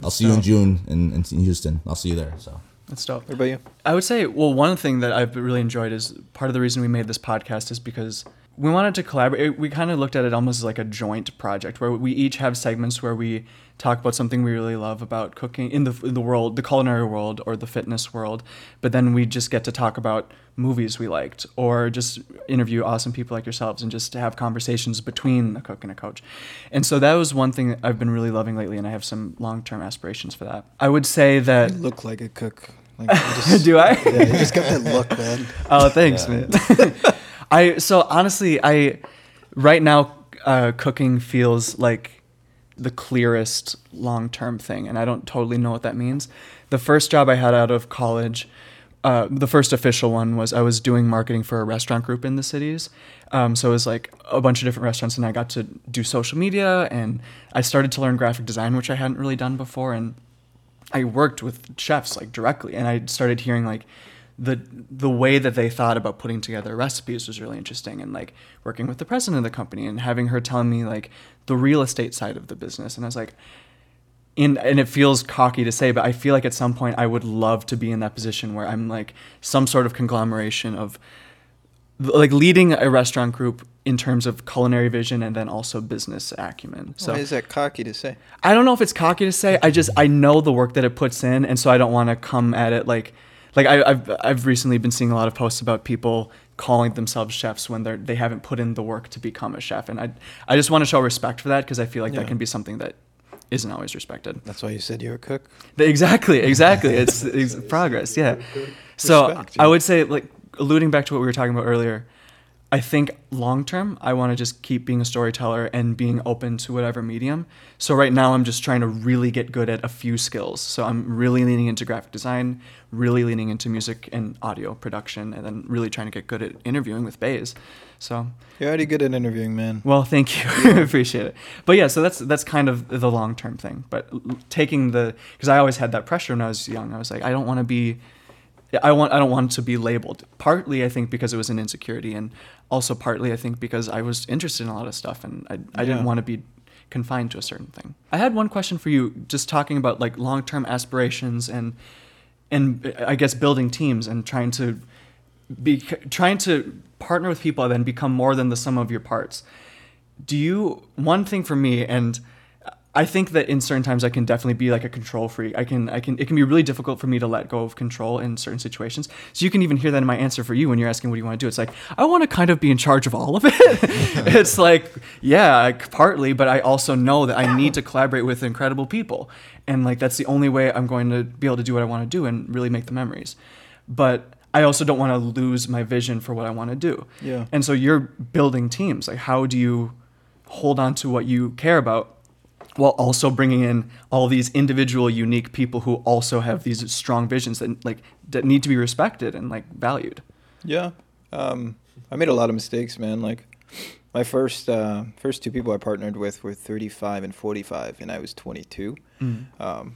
I'll see you in June in, in Houston. I'll see you there. So That's dope. What about you? I would say, well, one thing that I've really enjoyed is part of the reason we made this podcast is because we wanted to collaborate. We kind of looked at it almost as like a joint project where we each have segments where we talk about something we really love about cooking in the in the world, the culinary world or the fitness world, but then we just get to talk about movies we liked or just interview awesome people like yourselves and just to have conversations between a cook and a coach. And so that was one thing I've been really loving lately and I have some long-term aspirations for that. I would say that You look like a cook. Like, just, do I? Yeah, you just got that look, man. Oh, thanks, man. I so honestly, I right now uh, cooking feels like the clearest long term thing, and I don't totally know what that means. The first job I had out of college, uh, the first official one was I was doing marketing for a restaurant group in the cities. Um, so it was like a bunch of different restaurants, and I got to do social media, and I started to learn graphic design, which I hadn't really done before, and I worked with chefs like directly, and I started hearing like the the way that they thought about putting together recipes was really interesting, and like working with the president of the company and having her telling me like the real estate side of the business, and I was like, in and it feels cocky to say, but I feel like at some point I would love to be in that position where I'm like some sort of conglomeration of like leading a restaurant group in terms of culinary vision and then also business acumen. So Why is that cocky to say? I don't know if it's cocky to say. I just I know the work that it puts in, and so I don't want to come at it like like I, I've I've recently been seeing a lot of posts about people calling themselves chefs when they're they haven't put in the work to become a chef, and I I just want to show respect for that because I feel like Yeah. that can be something that isn't always respected. That's why you said you're a cook. Exactly, exactly. It's, it's progress, yeah. So Respect, I would say, like, alluding back to what we were talking about earlier, I think long term, I want to just keep being a storyteller and being open to whatever medium. So right now, I'm just trying to really get good at a few skills. So I'm really leaning into graphic design, really leaning into music and audio production, and then really trying to get good at interviewing with Bays. So You're already good at interviewing, man. well, thank you. I appreciate it. But yeah, so that's that's kind of the long term thing. But taking the because I always had that pressure when I was young. I was like, I don't want to be. I want. I don't want to be labeled. Partly, I think because it was an insecurity, and also partly, I think because I was interested in a lot of stuff, and I, I didn't want to be confined to a certain thing. I had one question for you, just talking about like long term aspirations and and I guess building teams and trying to be trying to partner with people and then become more than the sum of your parts. Do you one thing for me and I think that in certain times I can definitely be like a control freak. I can I can it can be really difficult for me to let go of control in certain situations. So you can even hear that in my answer for you when you're asking what do you want to do. It's like I want to kind of be in charge of all of it. it's like yeah, partly, but I also know that I need to collaborate with incredible people. And like that's the only way I'm going to be able to do what I want to do and really make the memories. But I also don't want to lose my vision for what I want to do. Yeah. And so you're building teams. Like how do you hold on to what you care about while also bringing in all these individual unique people who also have these strong visions that like that need to be respected and like valued Yeah. Um, I made a lot of mistakes, man. Like my first uh, first two people I partnered with were 35 and 45, and I was 22. Um,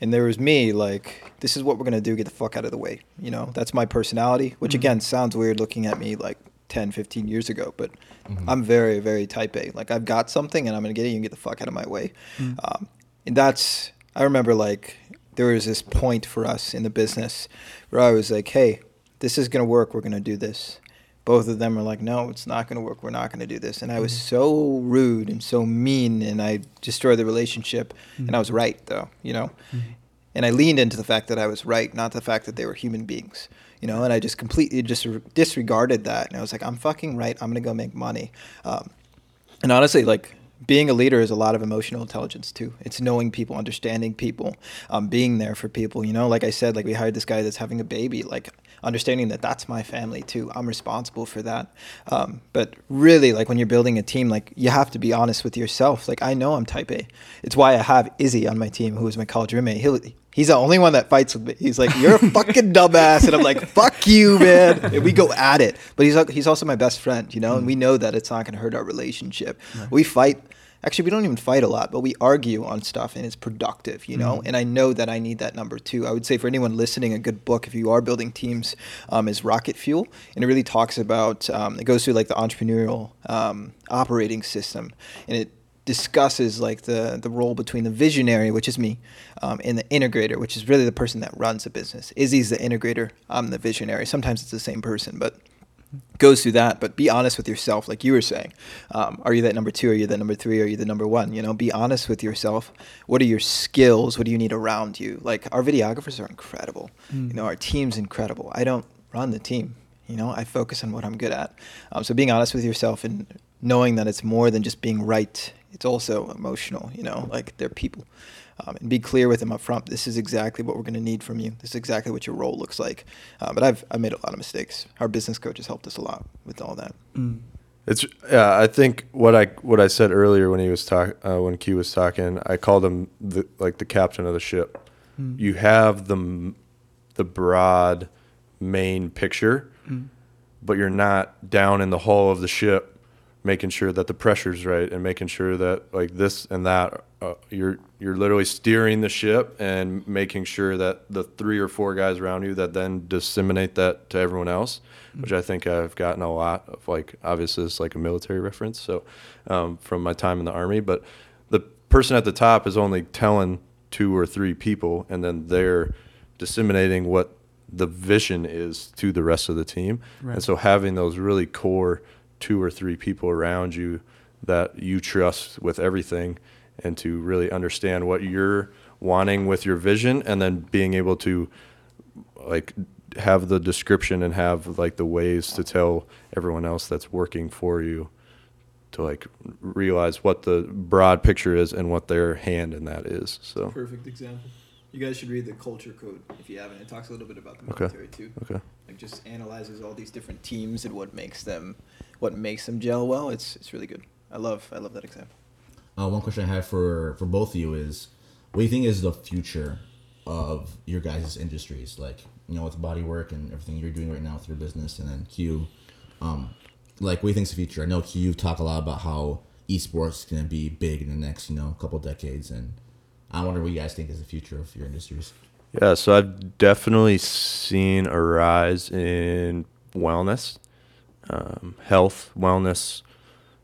and there was me, like, this is what we're gonna do. Get the fuck out of the way. You know, that's my personality. Which Mhm. again sounds weird looking at me like 10, 15 years ago, but mm-hmm. I'm very, very type A. Like I've got something and I'm gonna get it. You can get the fuck out of my way. Mm. Um, and that's I remember like there was this point for us in the business where I was like, hey, this is gonna work. We're gonna do this. Both of them are like, no, it's not gonna work. We're not gonna do this. And I was mm-hmm. so rude and so mean, and I destroyed the relationship. And I mm. was right though, you know. Mm-hmm. And I leaned into the fact that I was right, not the fact that they were human beings, you know. And I just completely just disregarded that. And I was like, I'm fucking right. I'm gonna go make money. Um, and honestly, like being a leader is a lot of emotional intelligence too. It's knowing people, understanding people, um, being there for people. You know, like I said, like we hired this guy that's having a baby. Like understanding that that's my family too. I'm responsible for that. Um, but really, like when you're building a team, like you have to be honest with yourself. Like I know I'm Type A. It's why I have Izzy on my team, who is my college roommate. He'll He's the only one that fights with me. He's like, "You're a fucking dumbass," and I'm like, "Fuck you, man." And we go at it. But he's he's also my best friend, you know, and we know that it's not going to hurt our relationship. We fight. Actually, we don't even fight a lot, but we argue on stuff, and it's productive, you know. And I know that I need that number two. I would say for anyone listening, a good book if you are building teams um, is Rocket Fuel, and it really talks about. Um, it goes through like the entrepreneurial um, operating system, and it discusses like the the role between the visionary, which is me, um, and the integrator, which is really the person that runs the business. Izzy's the integrator. I'm the visionary. Sometimes it's the same person, but goes through that. But be honest with yourself, like you were saying. Um, are you that number two? Are you that number three? Are you the number one? You know, be honest with yourself. What are your skills? What do you need around you? Like our videographers are incredible. You know, our team's incredible. I don't run the team. You know, I focus on what I'm good at. Um, so being honest with yourself and knowing that it's more than just being right. It's also emotional. You know, like they're people. Um, and be clear with them up front. This is exactly what we're going to need from you. This is exactly what your role looks like. Uh, but I've I made a lot of mistakes. Our business coach has helped us a lot with all that. It's yeah. I think what I what I said earlier when he was talk uh, when Q was talking, I called him the, like the captain of the ship. You have the the broad main picture, but you're not down in the hull of the ship, making sure that the pressure's right and making sure that like this and that. Uh, you're you're literally steering the ship and making sure that the three or four guys around you that then disseminate that to everyone else, which I think I've gotten a lot of. Like obviously, it's like a military reference, so um, from my time in the army, but the person at the top is only telling two or three people, and then they're disseminating what the vision is to the rest of the team. Right. And so having those really core two or three people around you that you trust with everything and to really understand what you're wanting with your vision and then being able to like have the description and have like the ways to tell everyone else that's working for you to like realize what the broad picture is and what their hand in that is. So Perfect example. You guys should read the culture code if you haven't. It talks a little bit about the Okay. military too. okay. Like just analyzes all these different teams and what makes them, what makes them gel well. It's it's really good. I love I love that example. Uh, one question I have for for both of you is, what do you think is the future of your guys' industries? Like, you know, with body work and everything you're doing right now with your business, and then Q, um, like, what do you think's the future? I know Q, you talk a lot about how esports is gonna be big in the next, you know, couple decades, and I wonder what you guys think is the future of your industries. Yeah, so I've definitely seen a rise in wellness, um, health, wellness,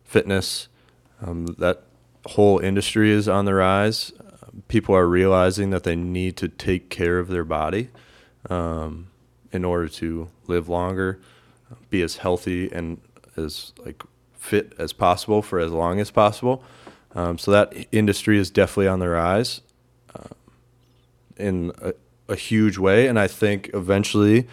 fitness. Um, that whole industry is on the rise. Um, People are realizing that they need to take care of their body um, in order to live longer, be as healthy and as like fit as possible for as long as possible. Um, so that industry is definitely on the rise in a, a huge way and i think eventually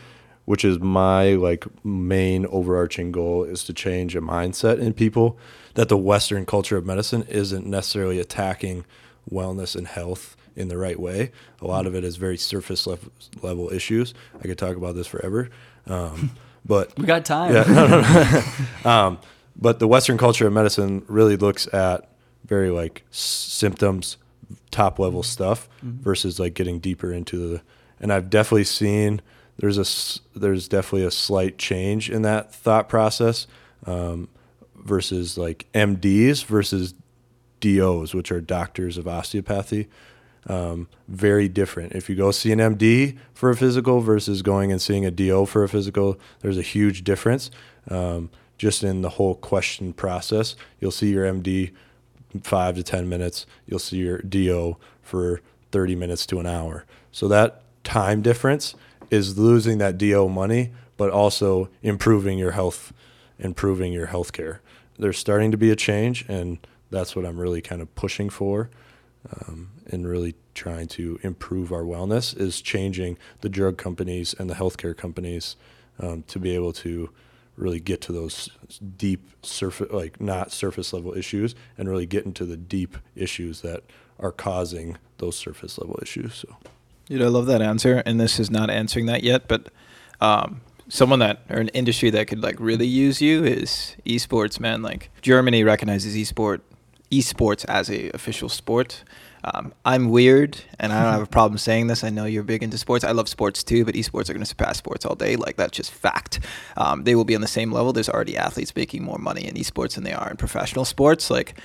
which is my like main overarching goal is to change a mindset in people that the western culture of medicine isn't necessarily attacking wellness and health in the right way a lot of it is very surface level, level issues i could talk about this forever um, but We got time. yeah, no, no, no. um, but the Western culture of medicine really looks at very like symptoms, top level stuff versus like getting deeper into the. And I've definitely seen there's a there's definitely a slight change in that thought process um, versus like MDs versus DOs, which are doctors of osteopathy. Um, very different. If you go see an MD for a physical versus going and seeing a DO for a physical, there's a huge difference. Um, just in the whole question process. You'll see your MD five to 10 minutes. You'll see your DO for 30 minutes to an hour. So that time difference is losing that DO money, but also improving your health, improving your health care. There's starting to be a change, and that's what I'm really kind of pushing for um, and really trying to improve our wellness is changing the drug companies and the healthcare companies um, to be able to really get to those deep surface like not surface level issues and really get into the deep issues that are causing those surface level issues so Dude, I love that answer, and this is not answering that yet, but um, someone that or an industry that could like really use you is esports, man. Like Germany recognizes esport esports as a official sport. Um, I'm weird, and I don't have a problem saying this. I know you're big into sports. I love sports too, but esports are going to surpass sports all day. Like that's just fact. Um, they will be on the same level. There's already athletes making more money in esports than they are in professional sports. Like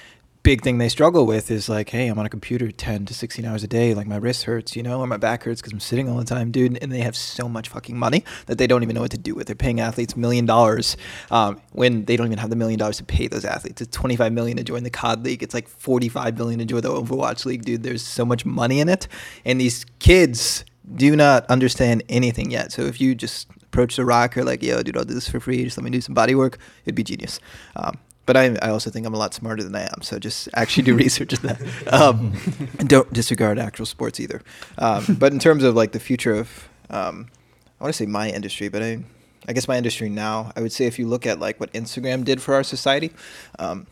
big thing they struggle with is like, hey, I'm on a computer 10 to 16 hours a day. Like my wrist hurts, you know, or my back hurts because I'm sitting all the time, dude. And they have so much fucking money that they don't even know what to do with. They're paying athletes million dollars um, when they don't even have the million dollars to pay those athletes. It's 25 million to join the COD League. It's like 45 million to join the Overwatch League, dude. There's so much money in it, and these kids do not understand anything yet. So if you just approach the rocker like, yo, dude, I'll do this for free. Just let me do some body work. It'd be genius. Um, but I, I also think I'm a lot smarter than I am. So just actually do research on that. Um, and don't disregard actual sports either. Um, but in terms of like the future of, um, I want to say my industry, but I, I guess my industry now, I would say if you look at like what Instagram did for our society, um,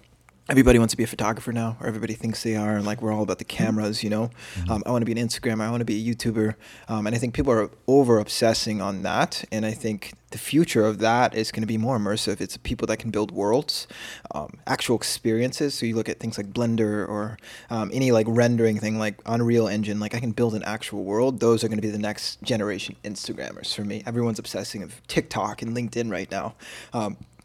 everybody wants to be a photographer now, or everybody thinks they are, and like we're all about the cameras, you know. Mm-hmm. Um, I want to be an Instagrammer, I want to be a YouTuber, um, and I think people are over obsessing on that, and I think the future of that is going to be more immersive. It's people that can build worlds, um, actual experiences. So you look at things like Blender or um, any like rendering thing like Unreal Engine. Like I can build an actual world. Those are going to be the next generation Instagrammers for me. Everyone's obsessing of TikTok and LinkedIn right now.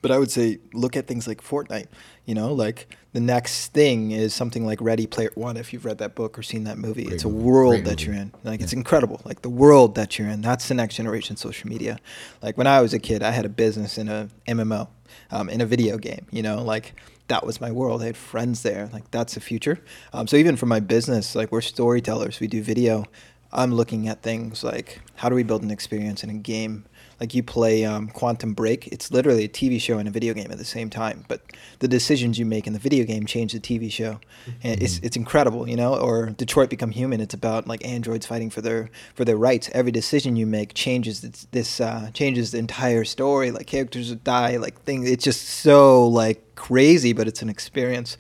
But I would say look at things like Fortnite. You know, like the next thing is something like Ready Player One. If you've read that book or seen that movie, Great it's a world Great that movie. you're in. Like it's incredible. Like the world that you're in. That's the next generation social media. Like when I was a kid, I had a business in a MMO, um, in a video game. You know, like that was my world. I had friends there. Like that's the future. Um, so even for my business, like we're storytellers. We do video. I'm looking at things like how do we build an experience in a game like you play um, Quantum Break. It's literally a TV show and a video game at the same time. But the decisions you make in the video game change the TV show, and it's it's incredible, you know. Or Detroit Become Human. It's about like androids fighting for their for their rights. Every decision you make changes this, this uh, changes the entire story. Like characters die. Like things. It's just so like crazy, but it's an experience.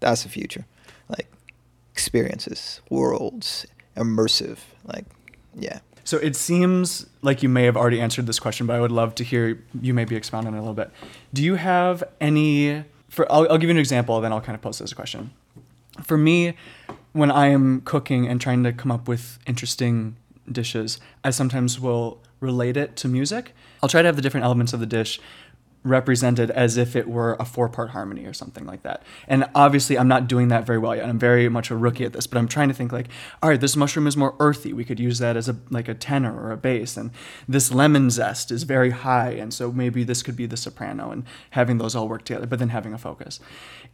That's the future. Like experiences, worlds, immersive. Like yeah. So it seems like you may have already answered this question, but I would love to hear you maybe expound on it a little bit. Do you have any? For I'll, I'll give you an example, then I'll kind of pose as a question. For me, when I am cooking and trying to come up with interesting dishes, I sometimes will relate it to music. I'll try to have the different elements of the dish represented as if it were a four part harmony or something like that. And obviously, I'm not doing that very well yet. I'm very much a rookie at this, but I'm trying to think like, all right, this mushroom is more earthy. We could use that as a like a tenor or a bass. And this lemon zest is very high, and so maybe this could be the soprano. And having those all work together, but then having a focus.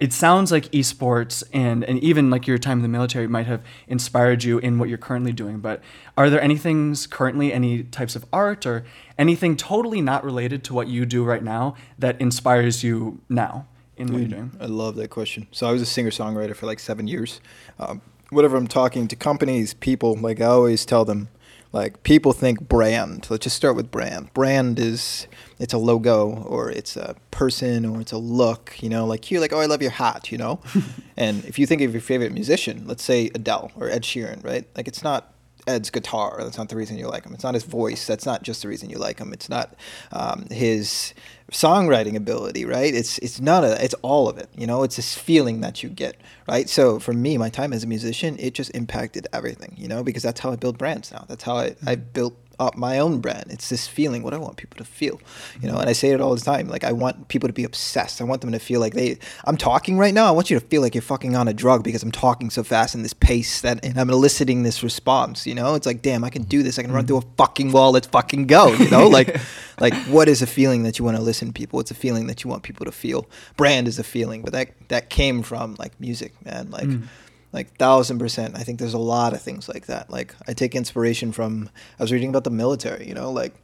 It sounds like esports and and even like your time in the military might have inspired you in what you're currently doing. But are there any things currently, any types of art or anything totally not related to what you do right now that inspires you now in what you're doing? I love that question. So I was a singer songwriter for like seven years. Um, whenever I'm talking to companies, people, like I always tell them, like people think brand. Let's just start with brand. Brand is it's a logo or it's a person or it's a look. You know, like you like oh I love your hat. You know, and if you think of your favorite musician, let's say Adele or Ed Sheeran, right? Like it's not Ed's guitar. That's not the reason you like him. It's not his voice. That's not just the reason you like him. It's not um, his songwriting ability, right? It's it's not. It's all of it. You know, it's this feeling that you get, right? So for me, my time as a musician, it just impacted everything. You know, because that's how I build brands now. That's how I, I built up my own brand. It's this feeling, what I want people to feel, you know. And I say it all the time. Like I want people to be obsessed. I want them to feel like they. I'm talking right now. I want you to feel like you're fucking on a drug because I'm talking so fast in this pace that and I'm eliciting this response. You know, it's like, damn, I can do this. I can run mm. through a fucking wall. Let's fucking go. You know, like, like what is a feeling that you want to listen to people? It's a feeling that you want people to feel. Brand is a feeling, but that that came from like music, man. Like mm. Like thousand percent. I think there's a lot of things like that. Like I take inspiration from I was reading about the military, you know, like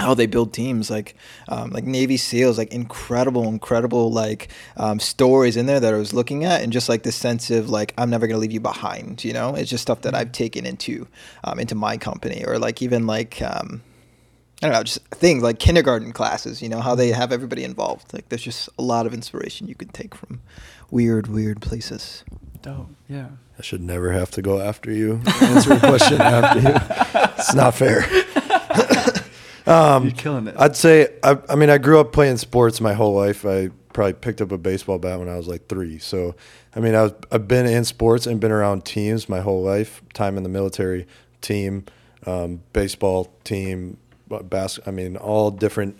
how they build teams, like um, like Navy SEALs, like incredible, incredible like um, stories in there that I was looking at, and just like this sense of like I'm never gonna leave you behind. You know, it's just stuff that I've taken into um, into my company, or like even like. Um, I don't know, just things like kindergarten classes, you know, how they have everybody involved. Like, there's just a lot of inspiration you can take from weird, weird places. Dope. Yeah. I should never have to go after you. Answer a question after you. It's not fair. You're killing it. I'd say, I, I mean, I grew up playing sports my whole life. I probably picked up a baseball bat when I was like three. So, I mean, I was, I've been in sports and been around teams my whole life. Time in the military, team, um, baseball team, bas- I mean, all different,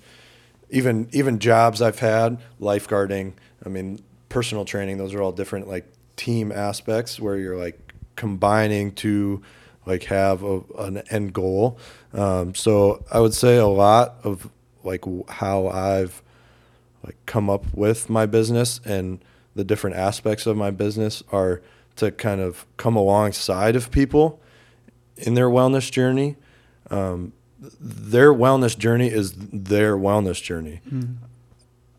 even even jobs I've had, lifeguarding. I mean, personal training. Those are all different like team aspects where you're like combining to like have a, an end goal. Um, so I would say a lot of like how I've like come up with my business and the different aspects of my business are to kind of come alongside of people in their wellness journey. Um, their wellness journey is their wellness journey. Hmm.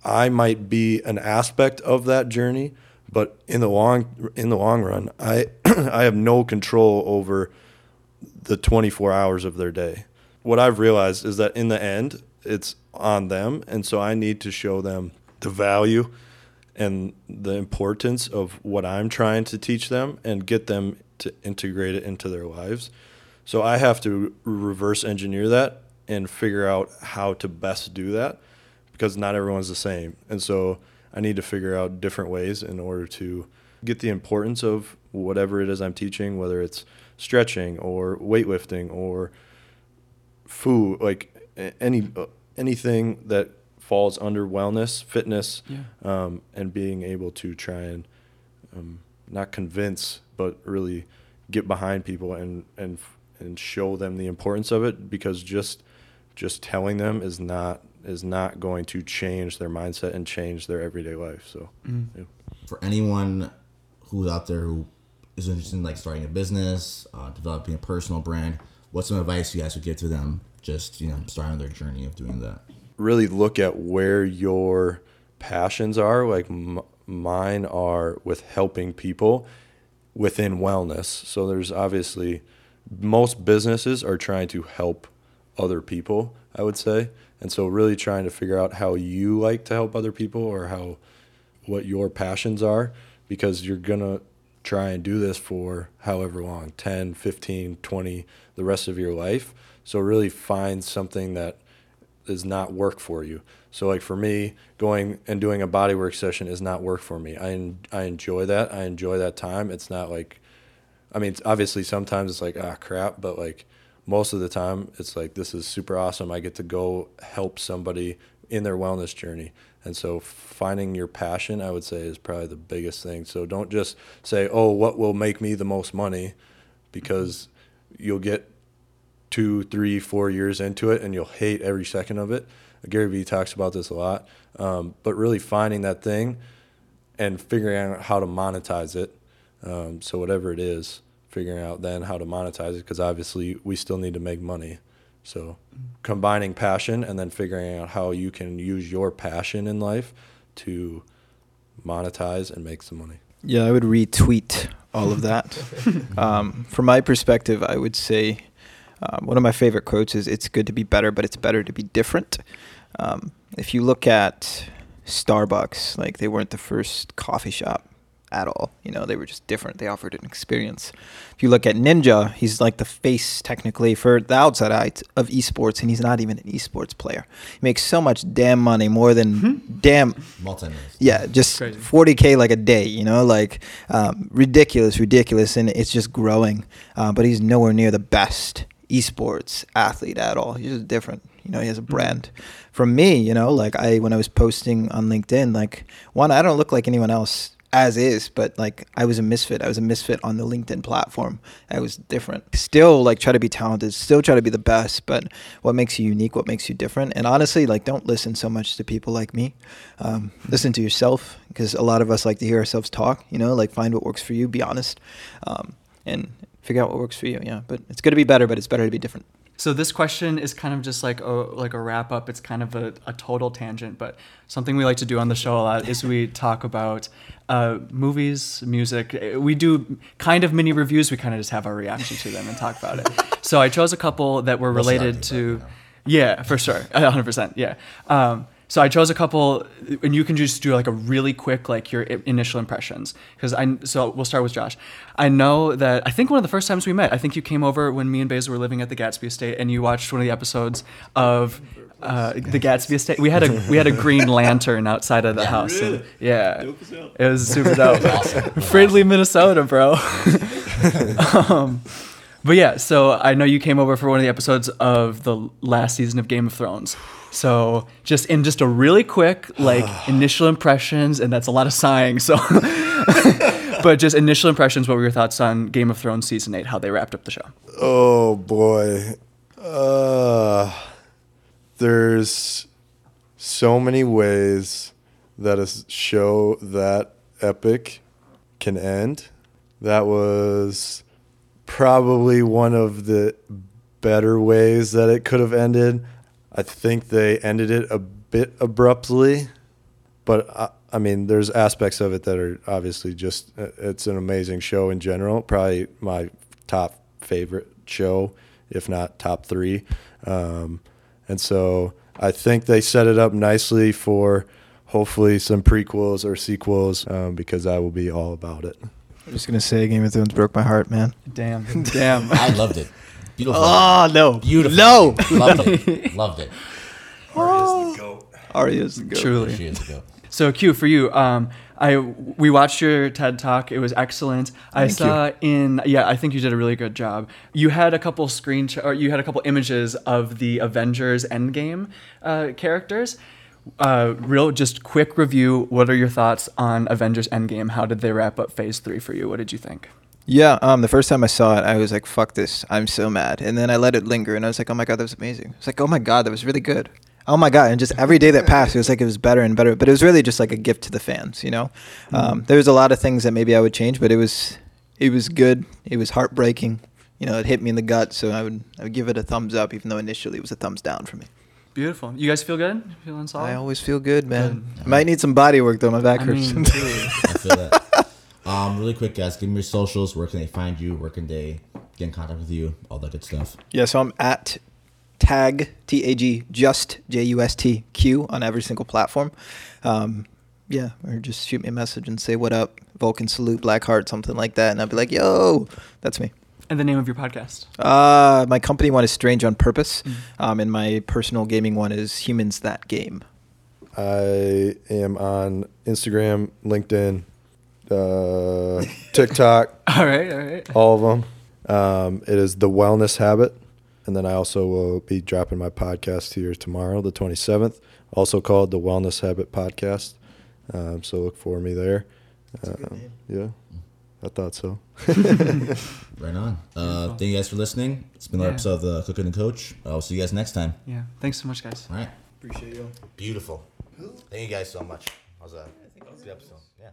I might be an aspect of that journey, but in the long in the long run, I I have no control over the 24 hours of their day. What I've realized is that in the end, it's on them, and so I need to show them the value and the importance of what I'm trying to teach them and get them to integrate it into their lives. So I have to reverse engineer that and figure out how to best do that because not everyone's the same. And so I need to figure out different ways in order to get the importance of whatever it is I'm teaching, whether it's stretching or weightlifting or food, like any uh, anything that falls under wellness, fitness, Yeah. um, and being able to try and um, not convince, but really get behind people and and and show them the importance of it because just just telling them is not is not going to change their mindset and change their everyday life. So yeah. for anyone who's out there who is interested in like starting a business, uh, developing a personal brand, what's some advice you guys would give to them? Just you know, starting their journey of doing that. really look at where your passions are. Like m- mine are with helping people within wellness. So there's obviously most businesses are trying to help other people, I would say. And so really trying to figure out how you like to help other people or how what your passions are because you're going to try and do this for however long 10 15 20 the rest of your life so really find something that is not work for you. So like for me, going and doing a bodywork session is not work for me. I I enjoy that. I enjoy that time. It's not like I mean, obviously sometimes it's like ah crap, but like most of the time it's like this is super awesome. I get to go help somebody in their wellness journey. And so finding your passion, I would say is probably the biggest thing. So don't just say, "Oh, what will make me the most money?" because you'll get two, three, four years into it, and you'll hate every second of it. Gary Vee talks about this a lot, um, but really finding that thing and figuring out how to monetize it. Um, so whatever it is, figuring out then how to monetize it, because obviously we still need to make money. So combining passion and then figuring out how you can use your passion in life to monetize and make some money. Yeah, I would retweet all of that. um, from my perspective, I would say um, one of my favorite quotes is "It's good to be better, but it's better to be different." Um, if you look at Starbucks, like they weren't the first coffee shop at all. You know, they were just different. They offered an experience. If you look at Ninja, he's like the face technically for the outside eye of esports, and he's not even an esports player. He makes so much damn money, more than damn Multi millions. yeah, just 40k like a day, you know, like um, ridiculous, ridiculous, and it's just growing. Uh, but he's nowhere near the best esports athlete at all. He's just different. You know, he has a brand. From me, you know, like I when I was posting on LinkedIn, like one, I don't look like anyone else as is, but like I was a misfit. I was a misfit on the LinkedIn platform. I was different. Still like try to be talented, still try to be the best, but what makes you unique, what makes you different? And honestly, like don't listen so much to people like me. Um, listen to yourself because a lot of us like to hear ourselves talk, you know, like find what works for you, be honest. Um, and figure out what works for you. Yeah, but it's to be better, but it's better to be different. So this question is kind of just like a like a wrap up. It's kind of a, a total tangent, but something we like to do on the show a lot is we talk about uh, movies, music. We do kind of mini reviews. We kind of just have our reaction to them and talk about it. So I chose a couple that were related to. Yeah, for sure, hundred percent. Yeah. Um, so I chose a couple, and you can just do like a really quick, like your i- initial impressions. Because I, so we'll start with Josh. I know that I think one of the first times we met, I think you came over when me and Basil were living at the Gatsby Estate, and you watched one of the episodes of uh, the Gatsby Estate. We had a we had a green lantern outside of the house. and- yeah, it was super dope. Awesome. Friendly Minnesota, bro. um, but yeah, so I know you came over for one of the episodes of the last season of Game of Thrones. So just in just a really quick like initial impressions, and that's a lot of sighing. So, but just initial impressions. What were your thoughts on Game of Thrones season eight? How they wrapped up the show? Oh boy. Uh there's so many ways that a show that epic can end. That was probably one of the better ways that it could have ended. I think they ended it a bit abruptly, but I, I mean, there's aspects of it that are obviously just uh, it's an amazing show in general. Probably my top favorite show, if not top three. Um, and so I think they set it up nicely for hopefully some prequels or sequels um, because I will be all about it. I'm just gonna say, Game of Thrones broke my heart, man. Damn, damn. I loved it. Beautiful. Oh no, Beautiful. no. Loved it. Loved it. Arya's the goat. Truly. She is a goat. So Q for you. Um, I we watched your TED talk. It was excellent. I Thank saw in yeah, I think you did a really good job. You had a couple screen or you had a couple images of the Avengers Endgame uh, characters. Uh, real just quick review. What are your thoughts on Avengers Endgame? How did they wrap up Phase Three for you? What did you think? Yeah, um, the first time I saw it, I was like, "Fuck this! I'm so mad." And then I let it linger, and I was like, "Oh my god, that was amazing!" It's like, "Oh my god, that was really good." Oh my god! And just every day that passed, it was like it was better and better. But it was really just like a gift to the fans, you know. Um, there was a lot of things that maybe I would change, but it was, it was good. It was heartbreaking. You know, it hit me in the gut, so I would, I would give it a thumbs up, even though initially it was a thumbs down for me. Beautiful. You guys feel good? Feeling solid? I always feel good, man. Good. I might need some body work though. My back I hurts. mean. I feel that. Um, really quick, guys, give me your socials. Where can they find you? Where can they get in contact with you? All that good stuff. Yeah, so I'm at tag T A G just J U S T Q on every single platform. Um, yeah, or just shoot me a message and say what up, Vulcan salute, Blackheart, something like that, and I'll be like, yo, that's me. and the name of your podcast. Uh, my company one is Strange on Purpose, Mm. um, and my personal gaming one is Humans That Game. I am on Instagram, LinkedIn, uh, TikTok, All right, all right. all of them. Um, it is the Wellness Habit, and then I also will be dropping my podcast here tomorrow, the 27th, also called the Wellness Habit Podcast. Um, so look for me there. Um, yeah, I thought so. Right on. Uh, thank you guys for listening. It's been another Yeah. episode of the Cooking and Coach. I'll see you guys next time. Yeah. Thanks so much, guys. All right. Appreciate you. Beautiful. Thank you guys so much. How's that? Good episode. Yeah.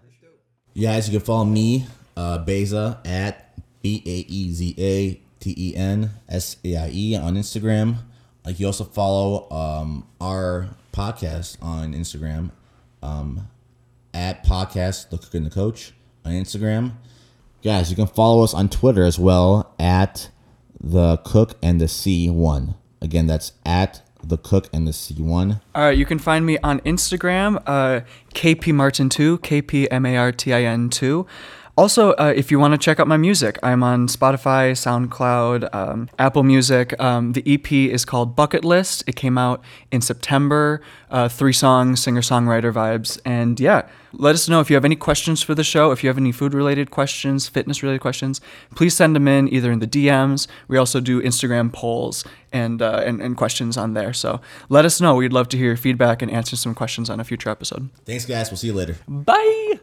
You guys, you can follow me, uh, Beza, at B A E Z A T E N S A I E on Instagram. Like you also follow um, our podcast on Instagram, um, at podcast The Cook and the Coach on Instagram. Guys, you can follow us on Twitter as well at the Cook and the C One. Again, that's at the Cook and the C One. All right, you can find me on Instagram, uh, KP Martin2, KP M A R T I N 2. Also, uh, if you want to check out my music, I'm on Spotify, SoundCloud, um, Apple Music. Um, the EP is called Bucket List. It came out in September. Uh, three songs, singer songwriter vibes. And yeah, let us know if you have any questions for the show. If you have any food related questions, fitness related questions, please send them in either in the DMs. We also do Instagram polls and, uh, and, and questions on there. So let us know. We'd love to hear your feedback and answer some questions on a future episode. Thanks, guys. We'll see you later. Bye.